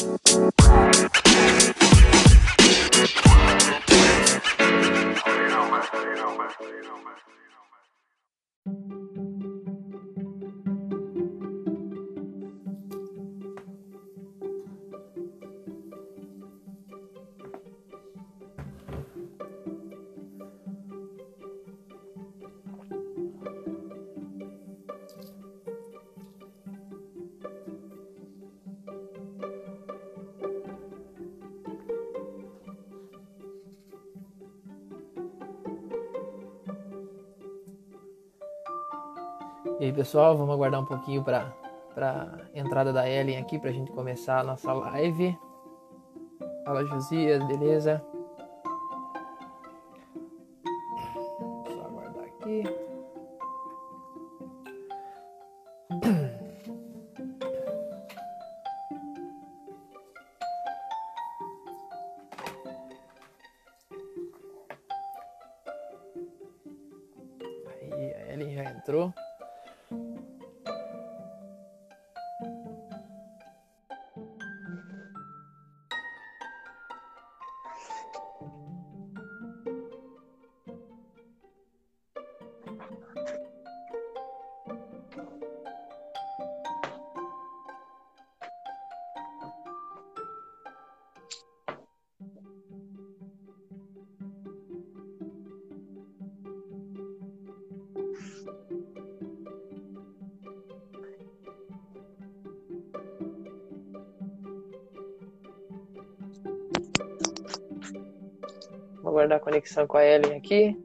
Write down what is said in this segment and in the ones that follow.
Bye. Pessoal, vamos aguardar um pouquinho para a entrada da Ellen aqui para a gente começar a nossa live. Fala, Josias, beleza? Conexão com a Ellen aqui.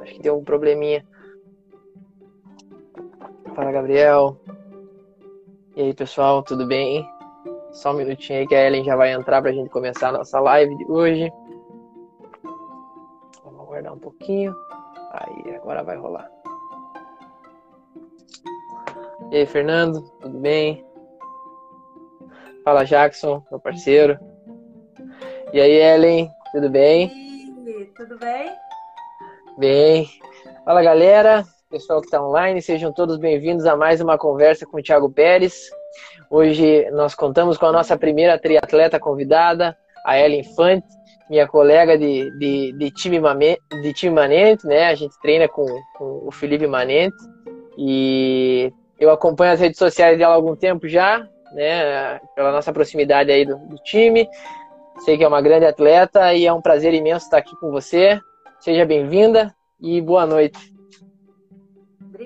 Acho que deu um probleminha. Fala, Gabriel. E aí, pessoal, tudo bem? Só um minutinho aí que a Ellen já vai entrar pra gente começar a nossa live de hoje. Vamos aguardar um pouquinho. Aí, agora vai rolar. E aí, Fernando, tudo bem? Fala, Jackson, meu parceiro. E aí, Ellen, tudo bem? Oi, tudo bem? Bem. Fala, galera, pessoal que está online, sejam todos bem-vindos a mais uma conversa com o Thiago Pérez. Hoje nós contamos com a nossa primeira triatleta convidada, a Ellen Infante, minha colega de, de, de, time, de time Manente, né? A gente treina com, com o Felipe Manente e eu acompanho as redes sociais dela há algum tempo já, né? Pela nossa proximidade aí do, do time. Sei que é uma grande atleta e é um prazer imenso estar aqui com você. Seja bem-vinda e boa noite.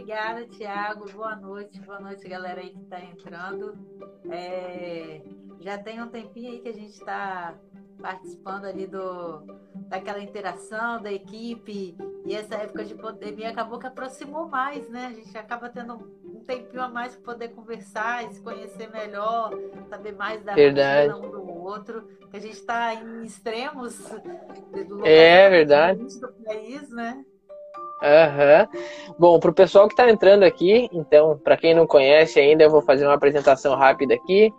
Obrigada, Tiago. Boa noite. Boa noite, galera aí que está entrando. É... Já tem um tempinho aí que a gente está participando ali do, daquela interação da equipe e essa época de pandemia acabou que aproximou mais, né? A gente acaba tendo um tempinho a mais para poder conversar se conhecer melhor, saber mais da verdade. um do outro. Que a gente está em extremos do é verdade do país, né? Uhum. Bom, para o pessoal que está entrando aqui, então, para quem não conhece ainda, eu vou fazer uma apresentação rápida aqui.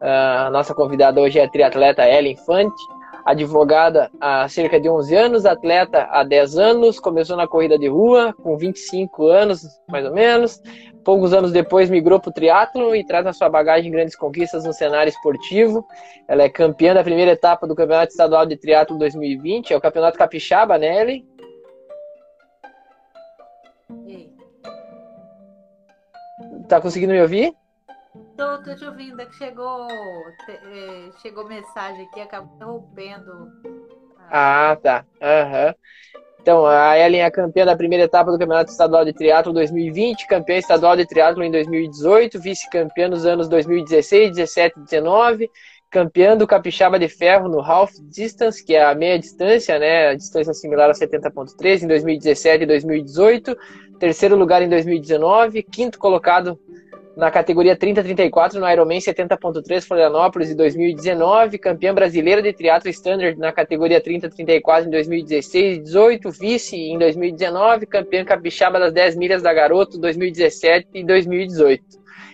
Uh, a nossa convidada hoje é a triatleta Ellen Infante, advogada há cerca de 11 anos, atleta há 10 anos, começou na corrida de rua com 25 anos, mais ou menos. Poucos anos depois migrou para o triatlo e traz na sua bagagem grandes conquistas no cenário esportivo. Ela é campeã da primeira etapa do Campeonato Estadual de Triatlo 2020, é o Campeonato Capixaba, né, Ellen? Tá conseguindo me ouvir? Tô, tô te ouvindo, é que chegou, te, é, chegou mensagem aqui, acabou interrompendo. Ah, tá. Uhum. Então, a Ellen é campeã da primeira etapa do Campeonato Estadual de Triatlo 2020, campeã estadual de triatlo em 2018, vice-campeã nos anos 2016, 17 e 19, campeã do Capixaba de Ferro no Half Distance, que é a meia distância, né, a distância similar a 70.3 em 2017 e 2018, terceiro lugar em 2019, quinto colocado na categoria 30-34 no Ironman 70.3 Florianópolis em 2019, campeã brasileira de triatlo standard na categoria 30-34 em 2016 e 18, vice em 2019, campeã capixaba das 10 milhas da Garoto 2017 e 2018.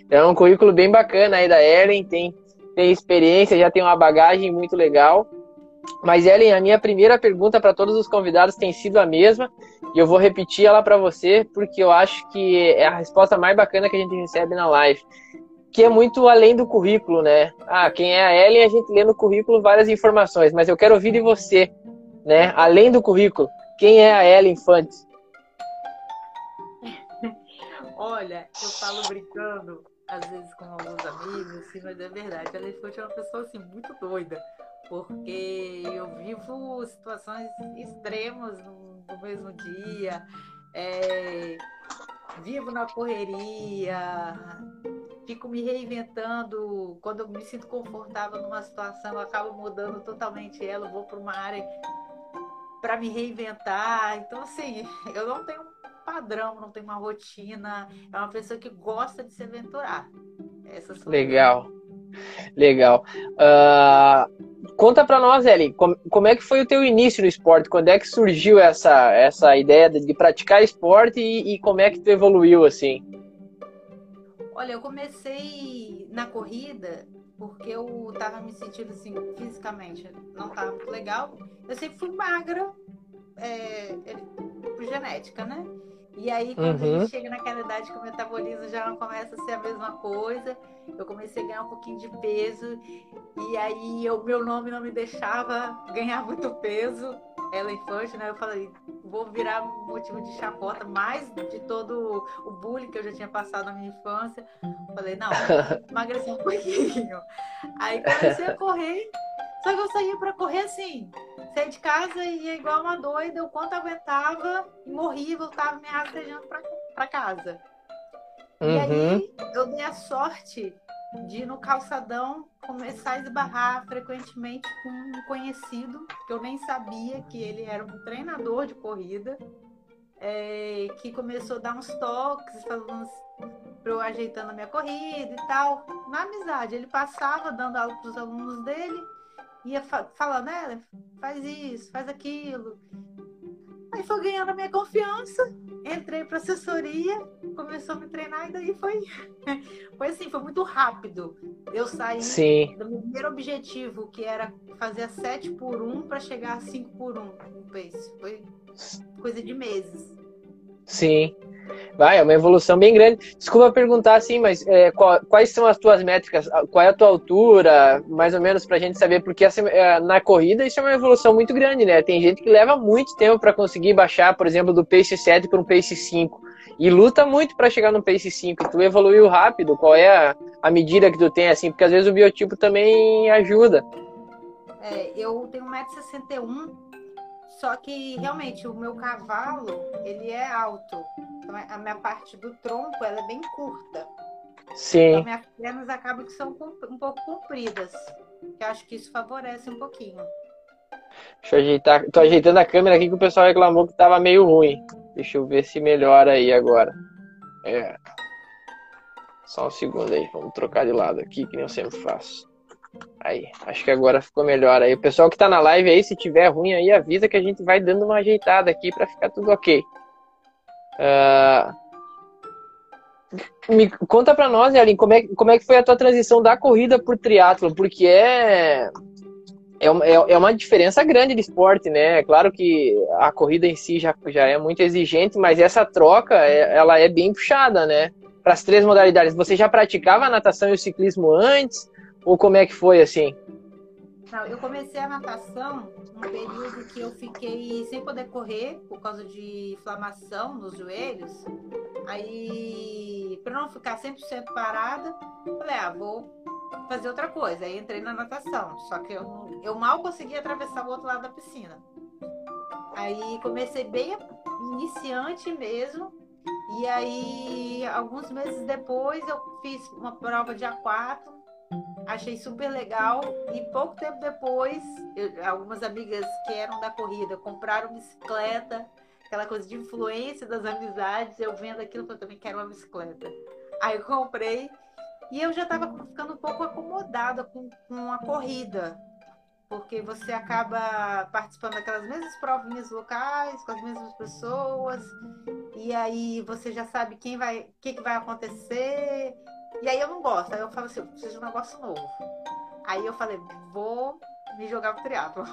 Então é um currículo bem bacana aí da Ellen, tem, tem experiência, já tem uma bagagem muito legal. Mas, Ellen, a minha primeira pergunta para todos os convidados tem sido a mesma, e eu vou repetir ela para você, porque eu acho que é a resposta mais bacana que a gente recebe na live. Que é muito além do currículo, né? Ah, quem é a Ellen, a gente lê no currículo várias informações, mas eu quero ouvir de você, né? Além do currículo, quem é a Ellen Infante? Olha, eu falo brincando, às vezes com alguns amigos, assim, mas é verdade. A Ellen Infante é uma pessoa assim, muito doida porque eu vivo situações extremas no, no mesmo dia, é, vivo na correria, fico me reinventando. Quando eu me sinto confortável numa situação, eu acabo mudando totalmente ela, vou para uma área para me reinventar. Então, assim, eu não tenho um padrão, não tenho uma rotina. É uma pessoa que gosta de se aventurar. Legal. Legal. Uh, Conta para nós, Ellen, como, como, é que foi o teu início no esporte? Quando é que surgiu essa, essa ideia de, de praticar esporte e, e, como é que tu evoluiu assim? Olha, eu comecei na corrida porque eu tava me sentindo assim, fisicamente, não tava muito legal. Eu sempre fui magra, é, por genética, né? E aí, quando uhum. a gente chega naquela idade que o metabolismo já não começa a ser a mesma coisa, eu comecei a ganhar um pouquinho de peso. E aí, o meu nome não me deixava ganhar muito peso. Ela infante, né? Eu falei, vou virar motivo de chacota, mais de todo o bullying que eu já tinha passado na minha infância. Falei, não, emagreci um pouquinho. Aí comecei a correr. Só que eu saía para correr assim, saí de casa e ia igual uma doida, o quanto aguentava, e morria, voltava me rastejando para casa. Uhum. E aí eu dei a sorte de no calçadão começar a esbarrar frequentemente com um conhecido que eu nem sabia que ele era um treinador de corrida, é, que começou a dar uns toques, falando para eu ajeitando a minha corrida e tal, na amizade. Ele passava dando aula para os alunos dele ia fa falando, né? Faz isso, faz aquilo. Aí foi ganhando a minha confiança, entrei para assessoria, começou a me treinar e daí foi, foi assim, foi muito rápido. Eu saí Sim. do meu primeiro objetivo, que era fazer a 7 por 1 para chegar a 5 por 1 no pace. Foi coisa de meses. Sim. Vai, é uma evolução bem grande. Desculpa perguntar assim, mas é, qual, quais são as tuas métricas? Qual é a tua altura, mais ou menos, para a gente saber? Porque essa, é, na corrida isso é uma evolução muito grande, né? Tem gente que leva muito tempo para conseguir baixar, por exemplo, do pace 7 para um pace 5. E luta muito para chegar no pace 5. E tu evoluiu rápido. Qual é a, a medida que tu tem, assim? Porque às vezes o biotipo também ajuda. É, eu tenho 1,61m só que realmente o meu cavalo, ele é alto. Então a minha parte do tronco, ela é bem curta. Sim. Então minhas pernas acabam que são um pouco compridas. Que eu acho que isso favorece um pouquinho. Deixa eu ajeitar. Tô ajeitando a câmera aqui que o pessoal reclamou que tava meio ruim. Deixa eu ver se melhora aí agora. É. Só um segundo aí. Vamos trocar de lado aqui, que nem eu sempre faço. Aí, acho que agora ficou melhor aí. O pessoal que tá na live aí, se tiver ruim aí, avisa que a gente vai dando uma ajeitada aqui para ficar tudo ok. Uh... Me conta para nós, Elin, como é, como é que foi a tua transição da corrida pro triatlo? Porque é, é, uma, é, é uma diferença grande de esporte, né? É claro que a corrida em si já, já é muito exigente, mas essa troca, é, ela é bem puxada, né? Para as três modalidades. Você já praticava a natação e o ciclismo antes? Ou como é que foi assim? Não, eu comecei a natação num período que eu fiquei sem poder correr por causa de inflamação nos joelhos. Aí, para não ficar 100% parada, falei, ah, vou fazer outra coisa. Aí entrei na natação. Só que eu, eu mal consegui atravessar o outro lado da piscina. Aí comecei bem iniciante mesmo. E aí, alguns meses depois, eu fiz uma prova de A4 achei super legal e pouco tempo depois, eu, algumas amigas que eram da corrida compraram bicicleta, aquela coisa de influência das amizades, eu vendo aquilo, eu também quero uma bicicleta. Aí eu comprei e eu já estava ficando um pouco acomodada com, com a corrida, porque você acaba participando daquelas mesmas provinhas locais, com as mesmas pessoas, e aí você já sabe quem vai, o que, que vai acontecer, e aí eu não gosto. Aí eu falo assim, eu preciso de um negócio novo. Aí eu falei, vou me jogar pro triatlo.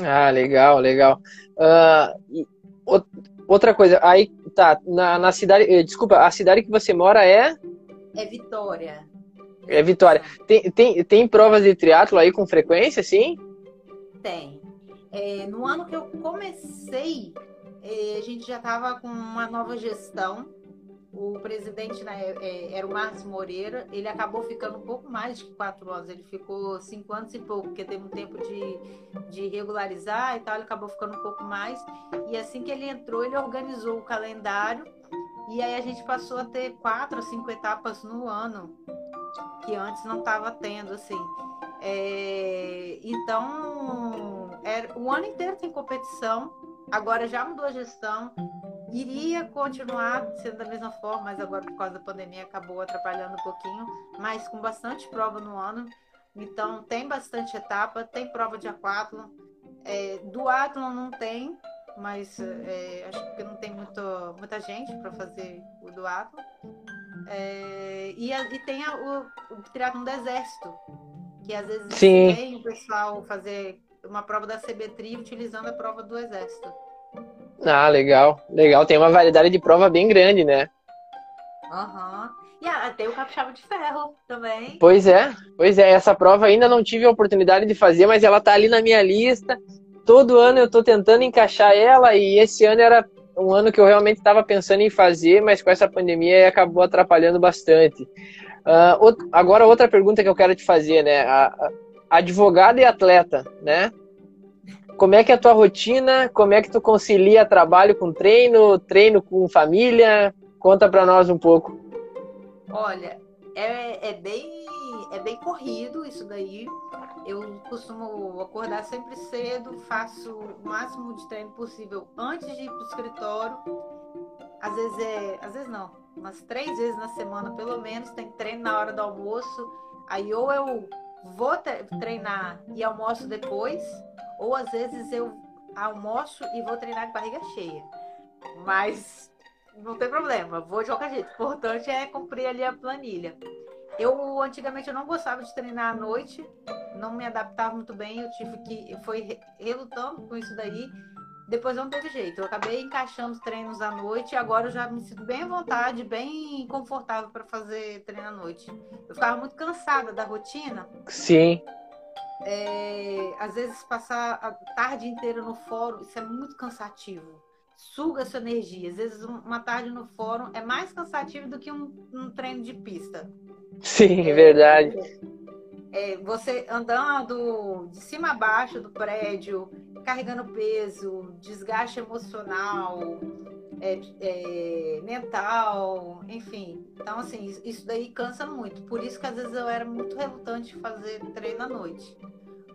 Ah, legal, legal. Uh, outra coisa, aí tá, na, na cidade, eh, desculpa, a cidade que você mora é? É Vitória. É Vitória. Tem, tem, tem provas de triatlo aí com frequência, sim? Tem. É, no ano que eu comecei, é, a gente já estava com uma nova gestão. O presidente né, é, era o Marcos Moreira. Ele acabou ficando um pouco mais de quatro anos. Ele ficou cinco anos e pouco, porque teve um tempo de, de regularizar e tal. Ele acabou ficando um pouco mais. E assim que ele entrou, ele organizou o calendário. E aí a gente passou a ter quatro ou cinco etapas no ano que antes não estava tendo, assim. É, então, era, o ano inteiro tem competição, agora já mudou a gestão, iria continuar sendo da mesma forma, mas agora por causa da pandemia acabou atrapalhando um pouquinho, mas com bastante prova no ano. Então, tem bastante etapa, tem prova de aquátlon. É, do Athlon não tem, mas é, acho que não tem muito, muita gente para fazer o do Athlon. É, e, e, tem a, o, o triatlon do exército, que às vezes Sim. tem o pessoal fazer uma prova da CBTRI utilizando a prova do exército. Ah, legal, legal. Tem uma variedade de prova bem grande, né? Aham. Uhum. E ah, tem o capixaba de ferro também. Pois é, pois é. Essa prova ainda não tive a oportunidade de fazer, mas ela tá ali na minha lista. Todo ano eu tô tentando encaixar ela e esse ano era um ano que eu realmente estava pensando em fazer, mas com essa pandemia acabou atrapalhando bastante. Uh, agora, outra pergunta que eu quero te fazer, né? A, a, advogada e atleta, né? Como é que é a tua rotina? Como é que tu concilia trabalho com treino, treino com família? Conta para nós um pouco. Olha, é, é, bem, é bem corrido isso daí. Eu costumo acordar sempre cedo, faço o máximo de treino possível antes de ir para o escritório. Às vezes é, às vezes não, umas três vezes na semana pelo menos tem treino na hora do almoço. Aí ou eu vou treinar e almoço depois, ou às vezes eu almoço e vou treinar de barriga cheia. Mas não tem problema, vou de qualquer jeito. O importante é cumprir ali a planilha. Eu antigamente eu não gostava de treinar à noite, não me adaptava muito bem, eu tive que foi relutando com isso daí. Depois não teve jeito. Eu acabei encaixando os treinos à noite e agora eu já me sinto bem à vontade, bem confortável para fazer treino à noite. Eu ficava muito cansada da rotina. Sim. É, às vezes passar a tarde inteira no fórum, isso é muito cansativo suga sua energia. Às vezes, uma tarde no fórum é mais cansativo do que um, um treino de pista. Sim, é, verdade. É, você andando de cima a baixo do prédio, carregando peso, desgaste emocional, é, é, mental, enfim. Então, assim, isso daí cansa muito. Por isso que às vezes eu era muito relutante de fazer treino à noite.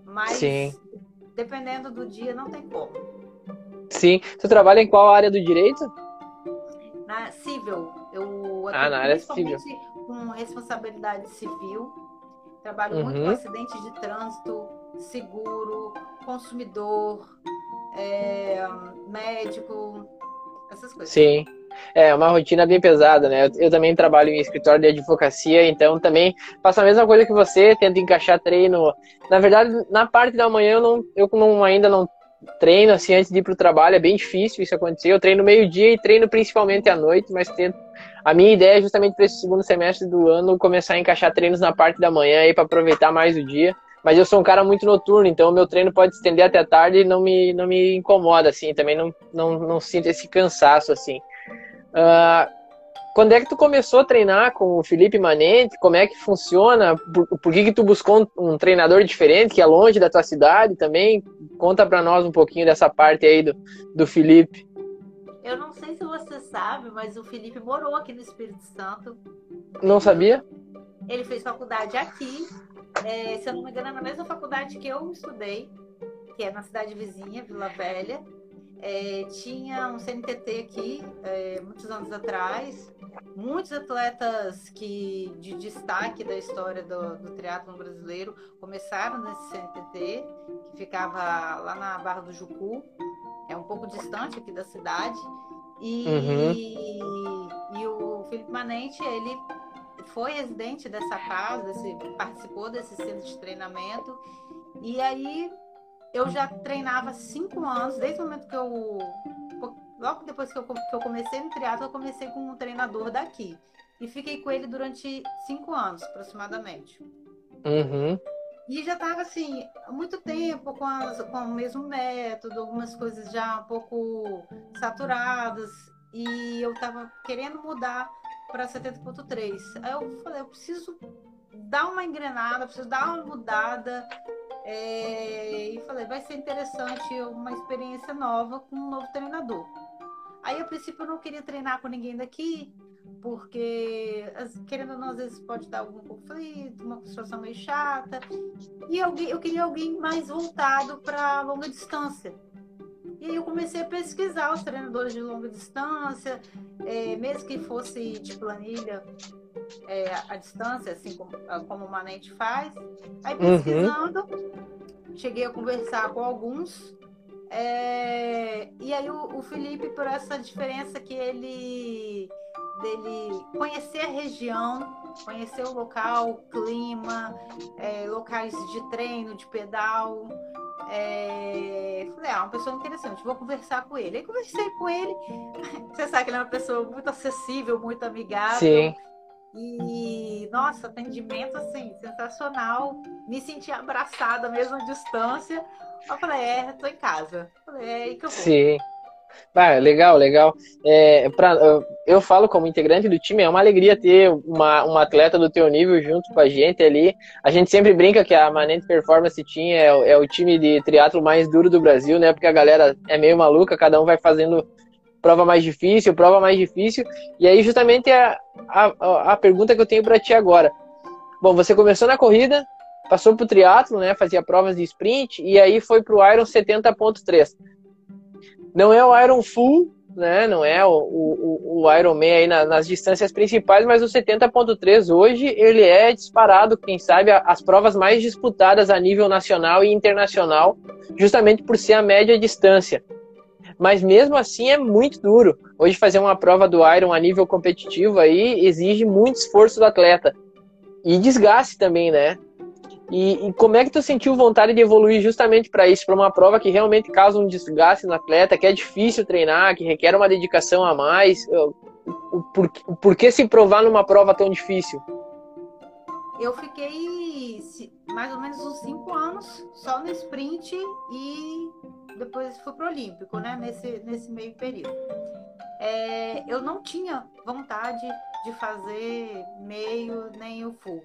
Mas, Sim. dependendo do dia, não tem como. Sim. Você trabalha em qual área do direito? Na civil. Eu ah, na área civil. com responsabilidade civil. Trabalho uhum. muito com acidentes de trânsito, seguro, consumidor, é, médico, essas coisas. Sim. É uma rotina bem pesada, né? Eu, eu, também trabalho em escritório de advocacia, então também faço a mesma coisa que você, tento encaixar treino. Na verdade, na parte da manhã eu, não, eu não, ainda não treino assim antes de ir para o trabalho, é bem difícil isso acontecer. Eu treino meio-dia e treino principalmente à noite, mas tento. A minha ideia é justamente para esse segundo semestre do ano começar a encaixar treinos na parte da manhã aí para aproveitar mais o dia. Mas eu sou um cara muito noturno, então o meu treino pode estender até tarde e não me, não me incomoda, assim. Também não, não, não sinto esse cansaço, assim. Uh, quando é que tu começou a treinar com o Felipe Manente? Como é que funciona? Por, por que, que tu buscou um, um, treinador diferente, que é longe da tua cidade também? Conta para nós um pouquinho dessa parte aí do, do Felipe. Eu não sei se você sabe, mas o Felipe morou aqui no Espírito Santo. Não sabia? Ele fez faculdade aqui. É, se eu não me engano, é na mesma faculdade que eu estudei, que é na cidade vizinha, Vila Velha. É, tinha um CNTT aqui, é, muitos anos atrás muitos atletas que de destaque da história do, do triatlon brasileiro começaram nesse CNTT, que ficava lá na Barra do Jucu, é um pouco distante aqui da cidade. E, uhum. e o Felipe Manente, ele foi residente dessa casa, desse, participou desse centro de treinamento E aí eu já treinava cinco anos, desde o momento que eu. Logo depois que eu, que eu comecei no triatlo, eu comecei com um treinador daqui. E fiquei com ele durante cinco anos, aproximadamente. Uhum. E já estava assim, há muito tempo com, as, com o mesmo método, algumas coisas já um pouco saturadas. E eu estava querendo mudar para 70.3. Aí eu falei, eu preciso dar uma engrenada, preciso dar uma mudada. É... E falei, vai ser interessante uma experiência nova com um novo treinador. Aí, a princípio, eu não queria treinar com ninguém daqui, porque, querendo ou não, às vezes pode dar algum conflito, uma situação meio chata. E eu, eu queria alguém mais voltado para longa distância. E aí eu comecei a pesquisar os treinadores de longa distância, é, mesmo que fosse de planilha é, a distância, assim como, como o Manente faz. Aí uhum. pesquisando, uhum. cheguei a conversar com alguns. É, e aí o, o Felipe, por essa diferença que ele dele conhecer a região, conhecer o local, o clima, é, locais de treino, de pedal. É... Falei, ah, uma pessoa interessante, vou conversar com ele. Aí conversei com ele. Você sabe que ele é uma pessoa muito acessível, muito amigável. Sim. E, nossa, atendimento assim, sensacional. Me senti abraçada mesmo à distância. Eu falei, é, tô em casa. Eu falei, é aí que eu vou. Sim. Ah, legal, legal. É, pra, eu falo como integrante do time, é uma alegria ter uma, uma atleta do teu nível junto com a gente ali. A gente sempre brinca que a Manente Performance Team é, é o time de triatlo mais duro do Brasil, né? Porque a galera é meio maluca, cada um vai fazendo prova mais difícil, prova mais difícil. E aí, justamente, a, a, a pergunta que eu tenho para ti agora. Bom, você começou na corrida, passou pro triatlo, né? Fazia provas de sprint, e aí foi pro Iron 70.3 não é o Iron Full, né? Não é o, o, o Iron Man aí na, nas distâncias principais, mas o 70.3 hoje ele é disparado, quem sabe, as provas mais disputadas a nível nacional e internacional, justamente por ser a média distância. Mas mesmo assim é muito duro. Hoje fazer uma prova do Iron a nível competitivo aí exige muito esforço do atleta. E desgaste também, né? E, e, como é que tu sentiu vontade de evoluir justamente para isso, para uma prova que realmente causa um desgaste no atleta, que é difícil treinar, que requer uma dedicação a mais? Por, por que se provar numa prova tão difícil? Eu fiquei mais ou menos uns cinco anos só no sprint e depois fui pro Olímpico, né? Nesse, nesse meio período. É, eu não tinha vontade de fazer meio nem o full.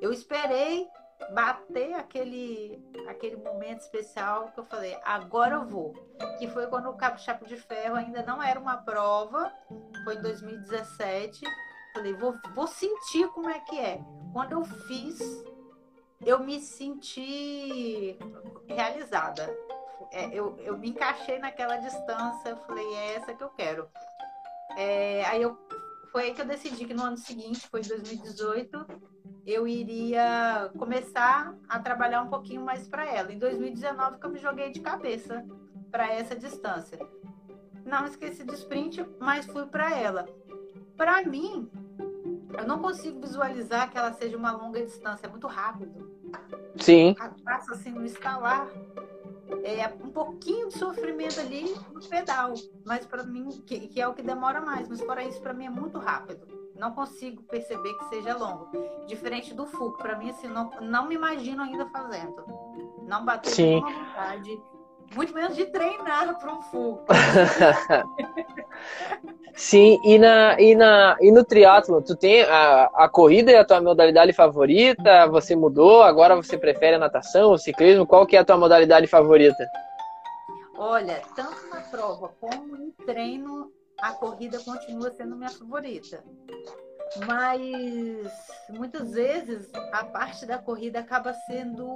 Eu esperei bater aquele, aquele momento especial que eu falei, agora eu vou. Que foi quando o Cabo Chapo de Ferro ainda não era uma prova, foi em 2017. Falei, vou, vou sentir como é que é. Quando eu fiz, eu me senti realizada. É, eu, eu me encaixei naquela distância, eu falei, é essa que eu quero. É, aí eu, foi aí que eu decidi que no ano seguinte, foi em 2018, eu iria começar a trabalhar um pouquinho mais para ela. Em 2019 que eu me joguei de cabeça para essa distância. Não esqueci do sprint, mas fui para ela. Para mim, eu não consigo visualizar que ela seja uma longa distância, é muito rápido. Sim. Passa assim no estalar. É um pouquinho de sofrimento ali no pedal, mas para mim, que, que, é o que demora mais, mas fora isso, para mim é muito rápido não consigo perceber que seja longo. Diferente do FUC, para mim, assim, não, não me imagino ainda fazendo. Não bateu Sim. vontade, muito menos de treinar para um FUC. Sim, e, na, e, na, e no triatlo, tu tem a, a corrida é a tua modalidade favorita? Você mudou? Agora você prefere a natação, o ciclismo? Qual que é a tua modalidade favorita? Olha, tanto na prova como em treino, a corrida continua sendo minha favorita. Mas muitas vezes a parte da corrida acaba sendo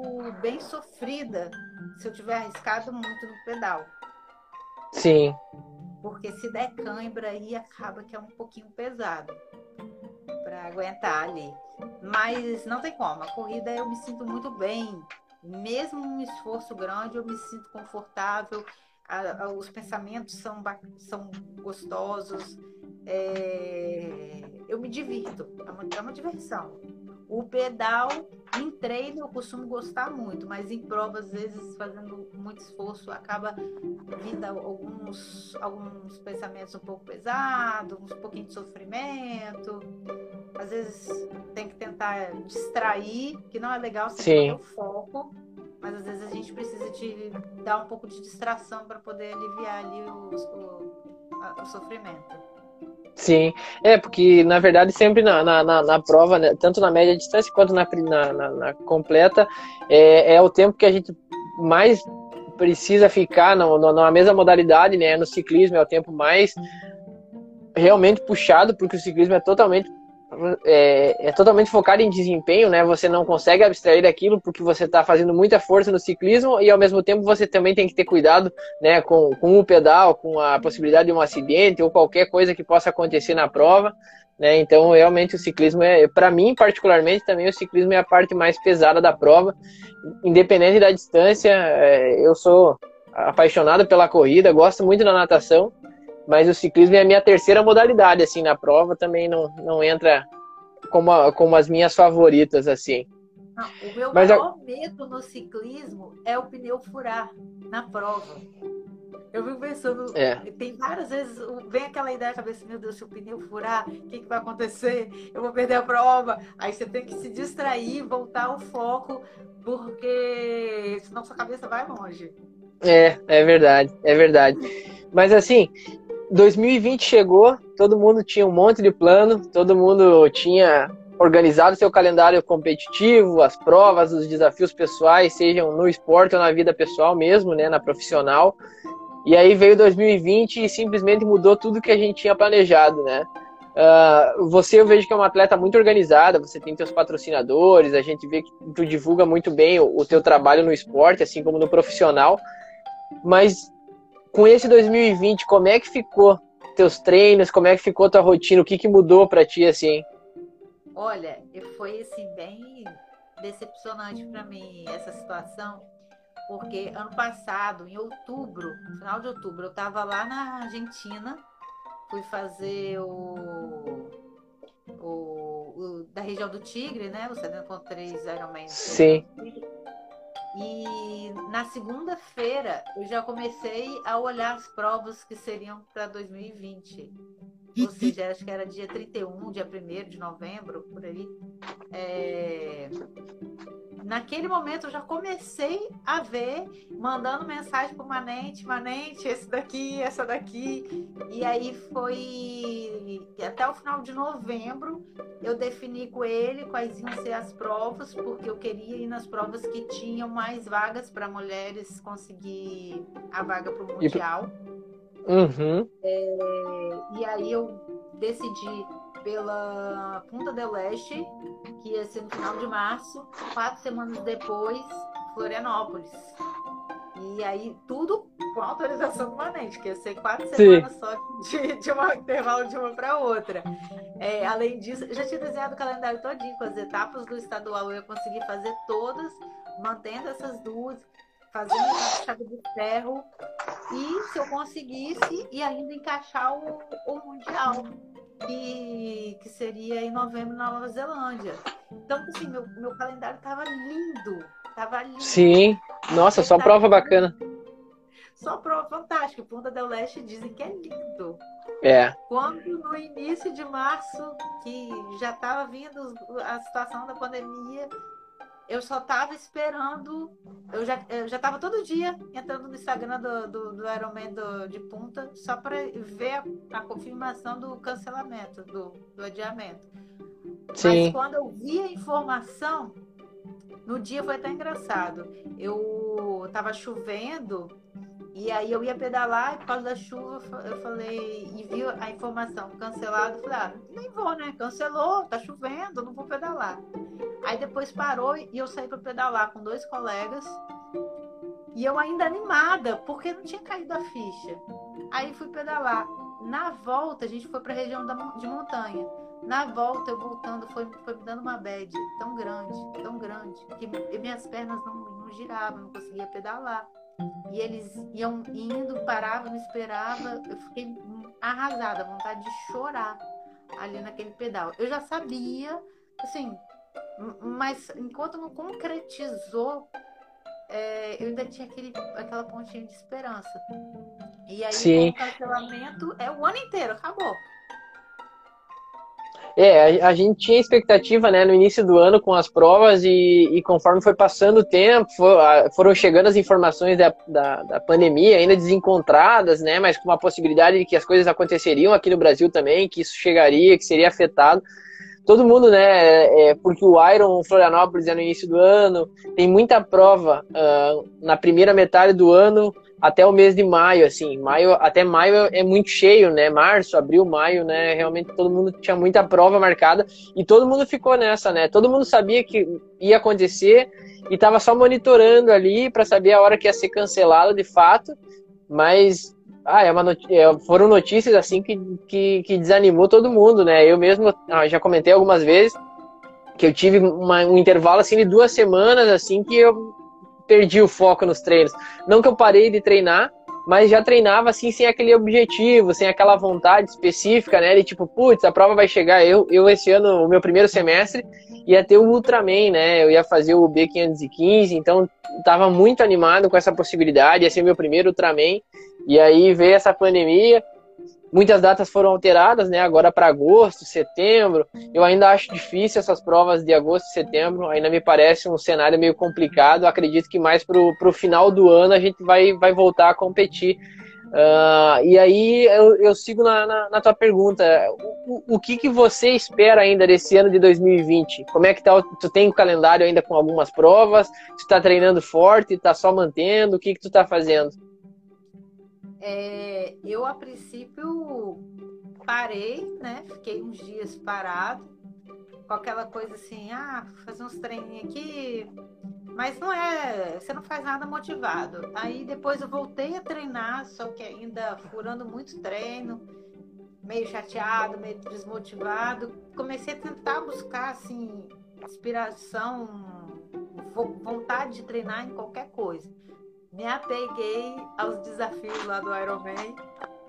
bem sofrida se eu tiver arriscado muito no pedal. Sim. Porque se der cãibra aí acaba que é um pouquinho pesado para aguentar ali. Mas não tem como, a corrida eu me sinto muito bem. Mesmo um esforço grande, eu me sinto confortável a, a, os pensamentos são, são gostosos, é, eu me divirto, é uma, é uma diversão. O pedal, em treino, eu costumo gostar muito, mas em prova, às vezes, fazendo muito esforço, acaba vindo alguns, alguns pensamentos um pouco pesados, um pouquinho de sofrimento. Às vezes tem que tentar distrair, que não é legal sem o foco, mas às vezes a gente precisa de dar um pouco de distração para poder aliviar ali o, o, o sofrimento. Sim, é, porque na verdade sempre na, na, na, na prova, né, tanto na média distância quanto na, na, na completa, é, é, o tempo que a gente mais precisa ficar no, na mesma modalidade, né? No ciclismo é o tempo mais realmente puxado, porque o ciclismo é totalmente é, é, totalmente focado em desempenho, né? Você não consegue abstrair daquilo porque você está fazendo muita força no ciclismo e ao mesmo tempo você também tem que ter cuidado, né? Com, com o pedal, com a possibilidade de um acidente ou qualquer coisa que possa acontecer na prova, né? Então realmente o ciclismo é, para mim particularmente também o ciclismo é a parte mais pesada da prova, independente da distância. É, eu sou apaixonado pela corrida, gosto muito da natação mas o ciclismo é a minha terceira modalidade, assim, na prova também não, não entra como, a, como as minhas favoritas, assim. Não, o meu mas maior a... medo no ciclismo é o pneu furar na prova. Eu fico pensando, é. tem várias vezes, vem aquela ideia na cabeça, meu Deus, se o pneu furar, o que, que vai acontecer? Eu vou perder a prova. Aí você tem que se distrair, voltar ao foco, porque senão sua cabeça vai longe. É, é verdade, é verdade. Mas assim, 2020 chegou, todo mundo tinha um monte de plano, todo mundo tinha organizado seu calendário competitivo, as provas, os desafios pessoais, sejam no esporte ou na vida pessoal mesmo, né, na profissional. E aí veio 2020 e simplesmente mudou tudo que a gente tinha planejado, né? Uh, você eu vejo que é uma atleta muito organizada, você tem seus patrocinadores, a gente vê que tu divulga muito bem o, o teu trabalho no esporte, assim como no profissional. Mas com esse 2020, como é que ficou teus treinos? Como é que ficou tua rotina? O que, que mudou para ti assim? Olha, foi assim bem decepcionante para mim essa situação, porque ano passado, em outubro, final de outubro, eu estava lá na Argentina, fui fazer o, o, o da região do Tigre, né? O 73 Ironman. Sim. E na segunda-feira eu já comecei a olhar as provas que seriam para 2020. Ou seja, acho que era dia 31, dia 1 de novembro, por aí. É naquele momento eu já comecei a ver, mandando mensagem pro Manente, Manente, esse daqui, essa daqui. E aí foi até o final de novembro eu defini com ele quais iam ser as provas, porque eu queria ir nas provas que tinham mais vagas para mulheres conseguir a vaga para o Mundial. Uhum. É, e aí eu decidi pela Punta del Leste, que ia ser no final de março, quatro semanas depois, Florianópolis. E aí, tudo com autorização permanente, que ia ser quatro semanas Sim. só de, de um intervalo de uma para outra. É, além disso, já tinha desenhado o calendário todinho, com as etapas do estadual, eu ia conseguir fazer todas, mantendo essas duas, fazendo a chave de ferro, e se eu conseguisse, e ainda encaixar o, o Mundial que, que seria em novembro na Nova Zelândia. Então, assim, meu, meu calendário tava lindo. Tava lindo. Sim. Nossa, só prova bacana. Só prova fantástica. Punta del Leste dizem que é lindo. É. Quando no início de março, que já estava vindo a situação da pandemia, eu só tava esperando. Eu já, eu já tava todo dia entrando no Instagram do, do, do Ironman do, de Punta só para ver a, a, confirmação do cancelamento, do, do adiamento. Sim. Mas quando eu vi a informação, no dia foi até engraçado. Eu tava chovendo e aí eu ia pedalar e por causa da chuva eu falei, e vi a informação cancelado, falei, ah, nem vou, né? Cancelou, tá chovendo, não vou pedalar. Aí depois parou e eu saí para pedalar com dois colegas. E eu ainda animada, porque não tinha caído a ficha. Aí fui pedalar. Na volta, a gente foi para a região da, de montanha. Na volta, eu voltando, foi, foi me dando uma bad tão grande, tão grande, que minhas pernas não, não giravam, não conseguia pedalar. E eles iam indo, paravam, me esperavam. Eu fiquei arrasada, vontade de chorar ali naquele pedal. Eu já sabia, assim, Mas enquanto não concretizou, é, eu ainda tinha aquele, aquela pontinha de esperança. E aí Sim. o cancelamento é o ano inteiro, acabou. É, a, a, gente tinha expectativa, né, no início do ano com as provas e, e conforme foi passando o tempo, for, foram chegando as informações da, da, da, pandemia, ainda desencontradas, né, mas com uma possibilidade de que as coisas aconteceriam aqui no Brasil também, que isso chegaria, que seria afetado. Todo mundo, né, é, é porque o Iron Florianópolis é no início do ano, tem muita prova uh, na primeira metade do ano, até o mês de maio, assim, maio até maio é muito cheio, né? Março, abril, maio, né? Realmente todo mundo tinha muita prova marcada e todo mundo ficou nessa, né? Todo mundo sabia que ia acontecer e estava só monitorando ali para saber a hora que ia ser cancelado de fato, mas ah, é uma not... é, foram notícias assim que, que, que, desanimou todo mundo, né? Eu mesmo ah, já comentei algumas vezes que eu tive uma, um intervalo assim de duas semanas assim que eu perdi o foco nos treinos. Não que eu parei de treinar, mas já treinava assim sem aquele objetivo, sem aquela vontade específica, né? De tipo, putz, a prova vai chegar. Eu, eu esse ano, o meu primeiro semestre, ia ter o Ultraman, né? Eu ia fazer o B515, então estava muito animado com essa possibilidade, ia ser meu primeiro Ultraman. E aí veio essa pandemia, Muitas datas foram alteradas, né? Agora para agosto, setembro. Eu ainda acho difícil essas provas de agosto e setembro. Ainda me parece um cenário meio complicado. Acredito que mais para o final do ano a gente vai, vai voltar a competir. Uh, e aí eu, eu sigo na, na, na, tua pergunta. O, o, que, que você espera ainda desse ano de 2020? Como é que tá? Tu tem o um calendário ainda com algumas provas? Tu está treinando forte? Está só mantendo? O que, que tu está fazendo? É, eu, a princípio, parei, né? Fiquei uns dias parado, com aquela coisa assim, ah, fazer uns treininhos aqui, mas não é, você não faz nada motivado. Aí depois eu voltei a treinar, só que ainda furando muito treino, meio chateado, meio desmotivado. Comecei a tentar buscar, assim, inspiração, vontade de treinar em qualquer coisa me apeguei aos desafios lá do Ironman,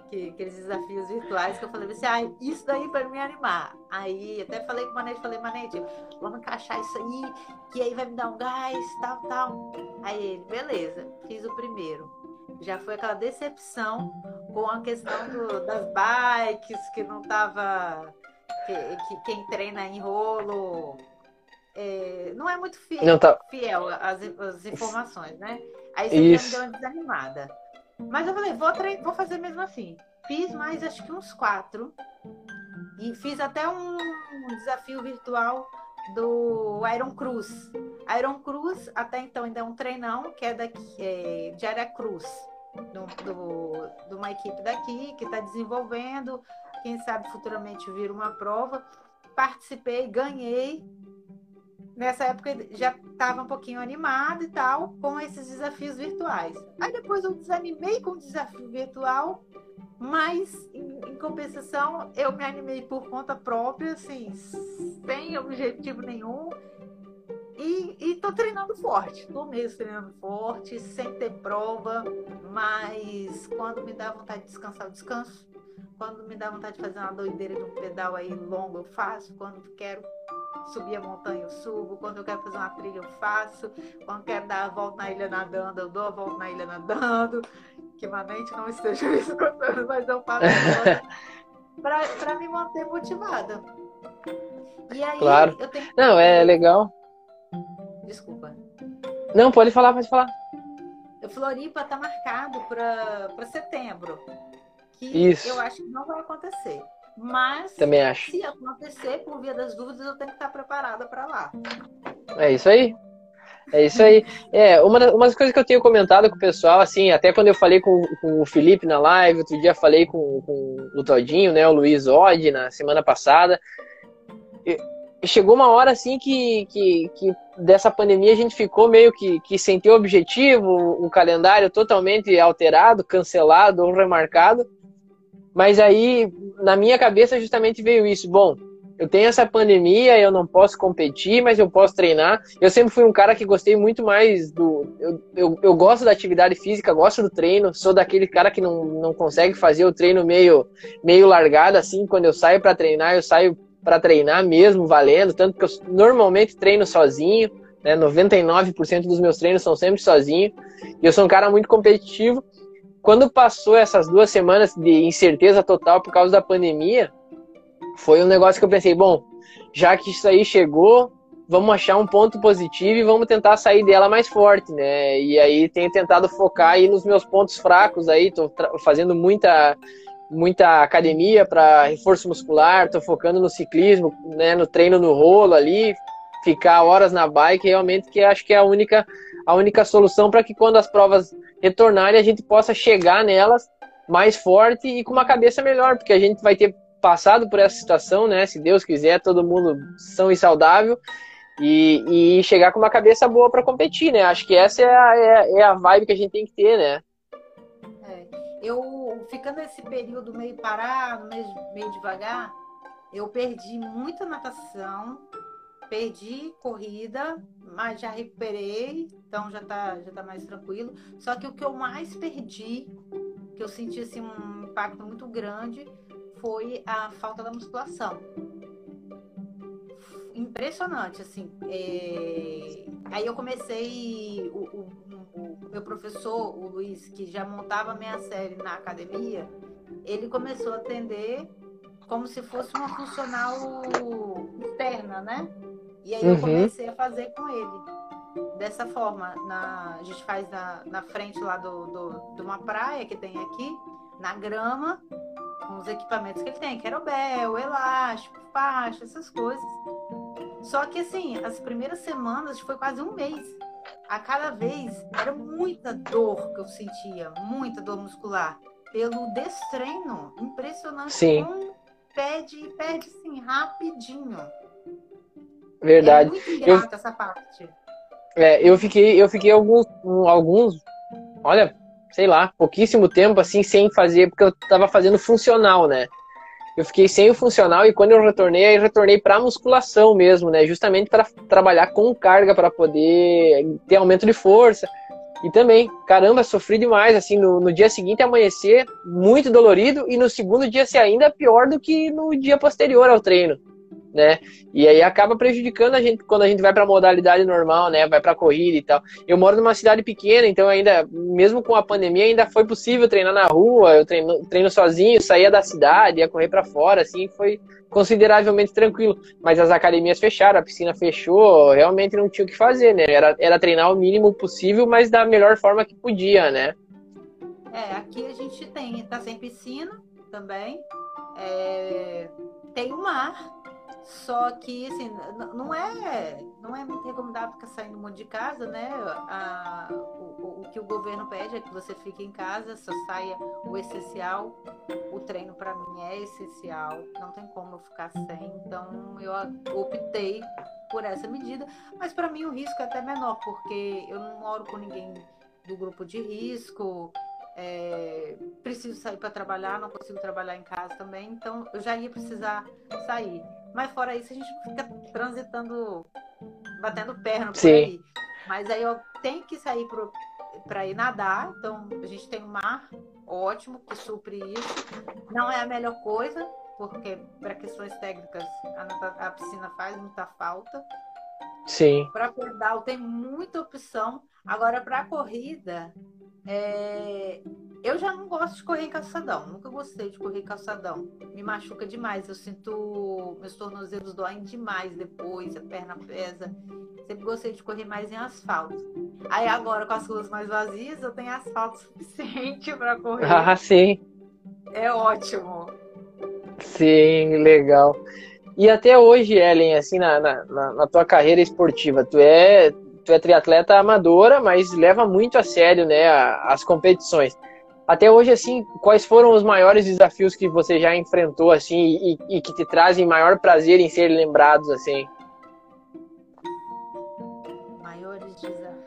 que, aqueles desafios virtuais que eu falei assim, ah, isso daí para me animar. Aí até falei com o Manete, falei, Manete, vamos encaixar isso aí, que aí vai me dar um gás, tal, tal. Aí ele, beleza, fiz o primeiro. Já foi aquela decepção com a questão do, das bikes, que não tava. Que, que quem treina em rolo é, não é muito fiel, tá... fiel às, às informações, né? Aí você Isso. me deu uma desanimada. Mas eu falei, vou, vou fazer mesmo assim. Fiz mais acho que uns quatro. E fiz até um, desafio virtual do Iron Cruz. Iron Cruz, até então, ainda é um treinão, que é, daqui, é de do, do, de uma equipe daqui, que está desenvolvendo. Quem sabe futuramente vir uma prova. Participei, ganhei nessa época já estava um pouquinho animado e tal com esses desafios virtuais. Aí depois eu desanimei com o desafio virtual, mas em, em compensação eu me animei por conta própria, assim, sem objetivo nenhum. E, estou treinando forte, tô mesmo treinando forte, sem ter prova, mas quando me dá vontade de descansar, eu descanso. Quando me dá vontade de fazer uma doideira de um pedal aí longo, eu faço. Quando quero subir a montanha, eu subo. Quando eu quero fazer uma trilha, eu faço. Quando eu quero dar a volta na ilha nadando, eu dou a volta na ilha nadando. Que uma mente não esteja me escutando, mas eu faço para me manter motivada. E aí, claro. eu tenho. Não, é legal. Desculpa. Não, pode falar, pode falar. O Floripa tá marcado para setembro. Que Isso. eu acho que não vai acontecer. Mas, Também acho. se acontecer, por via das dúvidas, eu tenho que estar preparada para lá. É isso aí. É isso aí. É, uma, das, uma das coisas que eu tenho comentado com o pessoal, assim, até quando eu falei com, com o Felipe na live, outro dia falei com, com o Todinho, né, o Luiz Odd, na semana passada. Chegou uma hora, assim, que, que, que dessa pandemia a gente ficou meio que, que sem ter objetivo, o calendário totalmente alterado, cancelado ou remarcado. Mas aí, na minha cabeça, justamente veio isso. Bom, eu tenho essa pandemia, eu não posso competir, mas eu posso treinar. Eu sempre fui um cara que gostei muito mais do. Eu, eu, eu, gosto da atividade física, gosto do treino, sou daquele cara que não, não consegue fazer o treino meio, meio largado, assim. Quando eu saio para treinar, eu saio para treinar mesmo, valendo, tanto que eu normalmente treino sozinho, né? 99% dos meus treinos são sempre sozinho, e eu sou um cara muito competitivo. Quando passou essas duas semanas de incerteza total por causa da pandemia, foi um negócio que eu pensei, bom, já que isso aí chegou, vamos achar um ponto positivo e vamos tentar sair dela mais forte, né? E aí tenho tentado focar aí nos meus pontos fracos aí, tô fazendo muita muita academia para reforço muscular, tô focando no ciclismo, né, no treino no rolo ali, ficar horas na bike, realmente que acho que é a única a única solução para que quando as provas retornarem a gente possa chegar nelas mais forte e com uma cabeça melhor, porque a gente vai ter passado por essa situação, né? Se Deus quiser, todo mundo são e saudável e, e chegar com uma cabeça boa para competir, né? Acho que essa é a, é, é, a vibe que a gente tem que ter, né? É. Eu, ficando esse período meio parado, meio, meio devagar, eu perdi muita natação, perdi corrida, mas já recuperei, então já tá, já tá mais tranquilo. Só que o que eu mais perdi, que eu senti assim, um impacto muito grande, foi a falta da musculação impressionante, assim. É... Aí eu comecei, o, o, o, meu professor, o Luiz, que já montava minha série na academia, ele começou a atender como se fosse uma funcional externa, né? E aí uhum. eu comecei a fazer com ele. Dessa forma, na, a gente faz na, na frente lá do, do, de uma praia que tem aqui, na grama, com os equipamentos que ele tem, querobel, elástico, faixa, essas coisas. Só que assim, as primeiras semanas foi quase um mês. A cada vez era muita dor que eu sentia, muita dor muscular. Pelo destreino, impressionante Sim. como perde, perde assim, rapidinho. Verdade. É muito eu, essa parte. É, eu fiquei, eu fiquei alguns, alguns, olha, sei lá, pouquíssimo tempo assim sem fazer, porque eu tava fazendo funcional, né? eu fiquei sem o funcional e quando eu retornei, aí retornei para musculação mesmo, né? Justamente para trabalhar com carga para poder ter aumento de força. E também, caramba, sofri demais, assim, no, no dia seguinte amanhecer muito dolorido e no segundo dia ser ainda pior do que no dia posterior ao treino né? E aí acaba prejudicando a gente quando a gente vai para a modalidade normal, né? Vai para corrida e tal. Eu moro numa cidade pequena, então ainda, mesmo com a pandemia, ainda foi possível treinar na rua. Eu treino, treino sozinho, saía da cidade, ia correr para fora, assim, foi consideravelmente tranquilo. Mas as academias fecharam, a piscina fechou, realmente não tinha o que fazer, né? Era, era treinar o mínimo possível, mas da melhor forma que podia, né? É, aqui a gente tem, tá sem piscina também. É, tem o mar, só que, assim, não é, não é muito ficar saindo muito de casa, né? A, o, o, que o governo pede é que você fique em casa, só saia o essencial. O treino, para mim, é essencial. Não tem como eu ficar sem. Então, eu optei por essa medida. Mas, para mim, o risco é até menor, porque eu não moro com ninguém do grupo de risco. É, preciso sair para trabalhar, não consigo trabalhar em casa também, então eu já ia precisar sair. Mas fora isso, a gente fica transitando, batendo perna por Sim. aí. Mas aí eu tenho que sair para ir nadar. Então, a gente tem um mar ótimo que supre isso. Não é a melhor coisa, porque para questões técnicas a, a, piscina faz muita falta. Sim. Para pedal tem muita opção. Agora, para corrida, é, eu já não gosto de correr em calçadão, nunca gostei de correr em calçadão. Me machuca demais, eu sinto meus tornozelos doem demais depois, a perna pesa. Sempre gostei de correr mais em asfalto. Aí agora, com as ruas mais vazias, eu tenho asfalto suficiente para correr. Ah, sim. É ótimo. Sim, legal. E até hoje, Ellen, assim, na, na, na tua carreira esportiva, tu é, tu é triatleta amadora, mas leva muito a sério, né, as competições. Até hoje, assim, quais foram os maiores desafios que você já enfrentou, assim, e, e que te trazem maior prazer em ser lembrados, assim? Maiores desafios.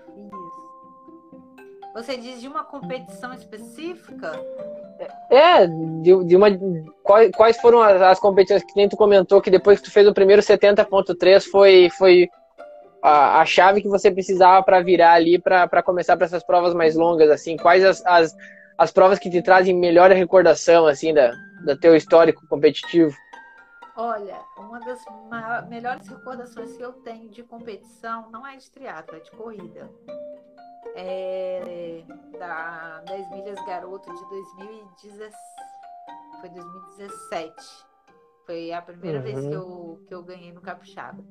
Você diz de uma competição específica? É, de, de uma. Quais, quais foram as, as, competições que nem tu comentou que depois que tu fez o primeiro 70.3 foi, foi a, a chave que você precisava para virar ali para começar para essas provas mais longas, assim? Quais as, as as provas que te trazem melhor recordação, assim, da, do teu histórico competitivo? Olha, uma das melhores recordações que eu tenho de competição não é de triatlo, é de corrida. É da 10 milhas garoto de 2017. Foi 2017. Foi a primeira uhum. vez que eu, que eu ganhei no Capixaba.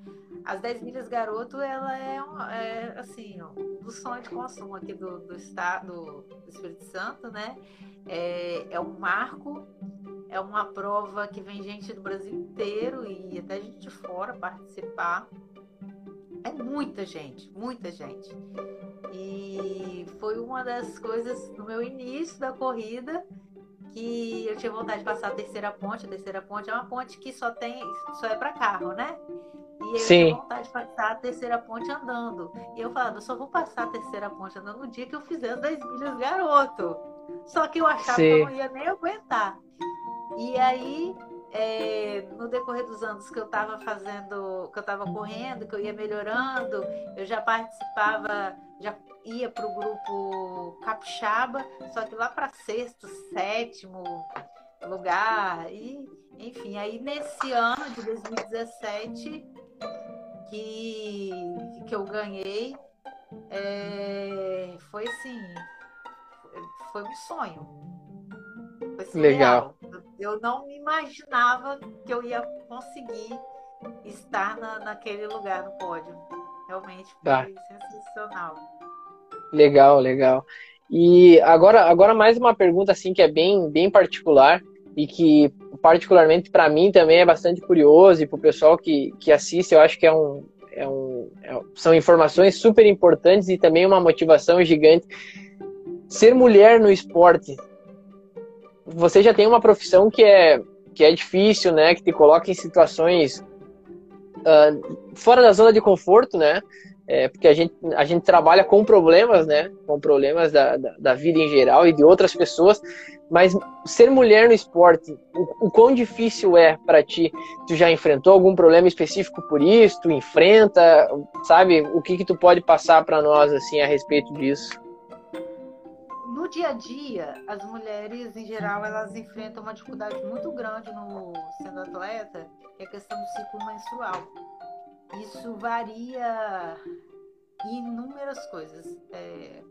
As 10 milhas garoto, ela é, é assim, do sonho de consumo aqui do, do estado do Espírito Santo, né? É, é um marco é uma prova que vem gente do Brasil inteiro e até gente de fora participar. É muita gente, muita gente. E foi uma das coisas no meu início da corrida que eu tinha vontade de passar a terceira ponte. A terceira ponte é uma ponte que só tem, só é para carro, né? E eu Sim. tinha vontade de passar a terceira ponte andando. E eu falava, eu só vou passar a terceira ponte andando no dia que eu fizer as 10 milhas garoto. Só que eu achava Sim. que eu não ia nem aguentar. E aí, é, no decorrer dos anos que eu estava fazendo, que eu estava correndo, que eu ia melhorando, eu já participava, já ia para o grupo Capixaba, só que lá para sexto, sétimo lugar. E, enfim, aí nesse ano de 2017 que, que eu ganhei, é, foi assim, foi um sonho. Foi Legal. Eu não me imaginava que eu ia conseguir estar na, naquele lugar no pódio. Realmente foi tá. sensacional. Legal, legal. E agora, agora mais uma pergunta assim que é bem, bem particular e que particularmente para mim também é bastante curioso e para o pessoal que, que assiste eu acho que é um, é um é, são informações super importantes e também uma motivação gigante. Ser mulher no esporte você já tem uma profissão que é, que é difícil, né? Que te coloca em situações uh, fora da zona de conforto, né? É, porque a gente, a gente trabalha com problemas, né? Com problemas da, da, da vida em geral e de outras pessoas. Mas ser mulher no esporte, o, o quão difícil é para ti? Tu já enfrentou algum problema específico por isso? Tu enfrenta, sabe? O que que tu pode passar para nós assim a respeito disso? no dia a dia, as mulheres, em geral, elas enfrentam uma dificuldade muito grande no sendo atleta, é a questão do ciclo menstrual. Isso varia em inúmeras coisas. É,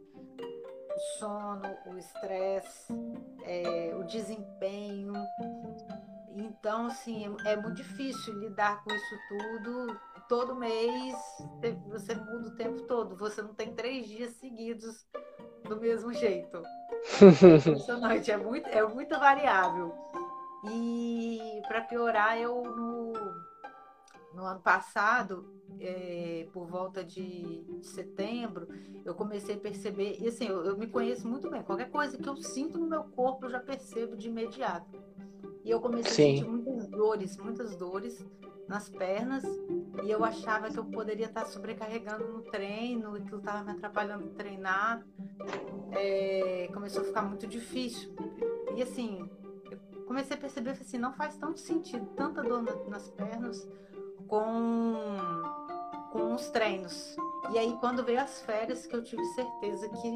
o sono, o estresse, é, o desempenho. Então, assim, é, é muito difícil lidar com isso tudo. Todo mês você muda o tempo todo. Você não tem três dias seguidos do mesmo jeito. É impressionante, é muito, é muito variável. E para piorar, eu no, no ano passado, é, por volta de, setembro, eu comecei a perceber, e assim, eu, eu, me conheço muito bem, qualquer coisa que eu sinto no meu corpo, eu já percebo de imediato. E eu comecei Sim. a sentir muitas dores, muitas dores nas pernas, e eu achava que eu poderia estar sobrecarregando no treino, e que estava me atrapalhando de treinar. É, começou a ficar muito difícil. E assim, comecei a perceber assim, não faz tanto sentido, tanta dor nas pernas com, com os treinos. E aí, quando veio as férias, que eu tive certeza que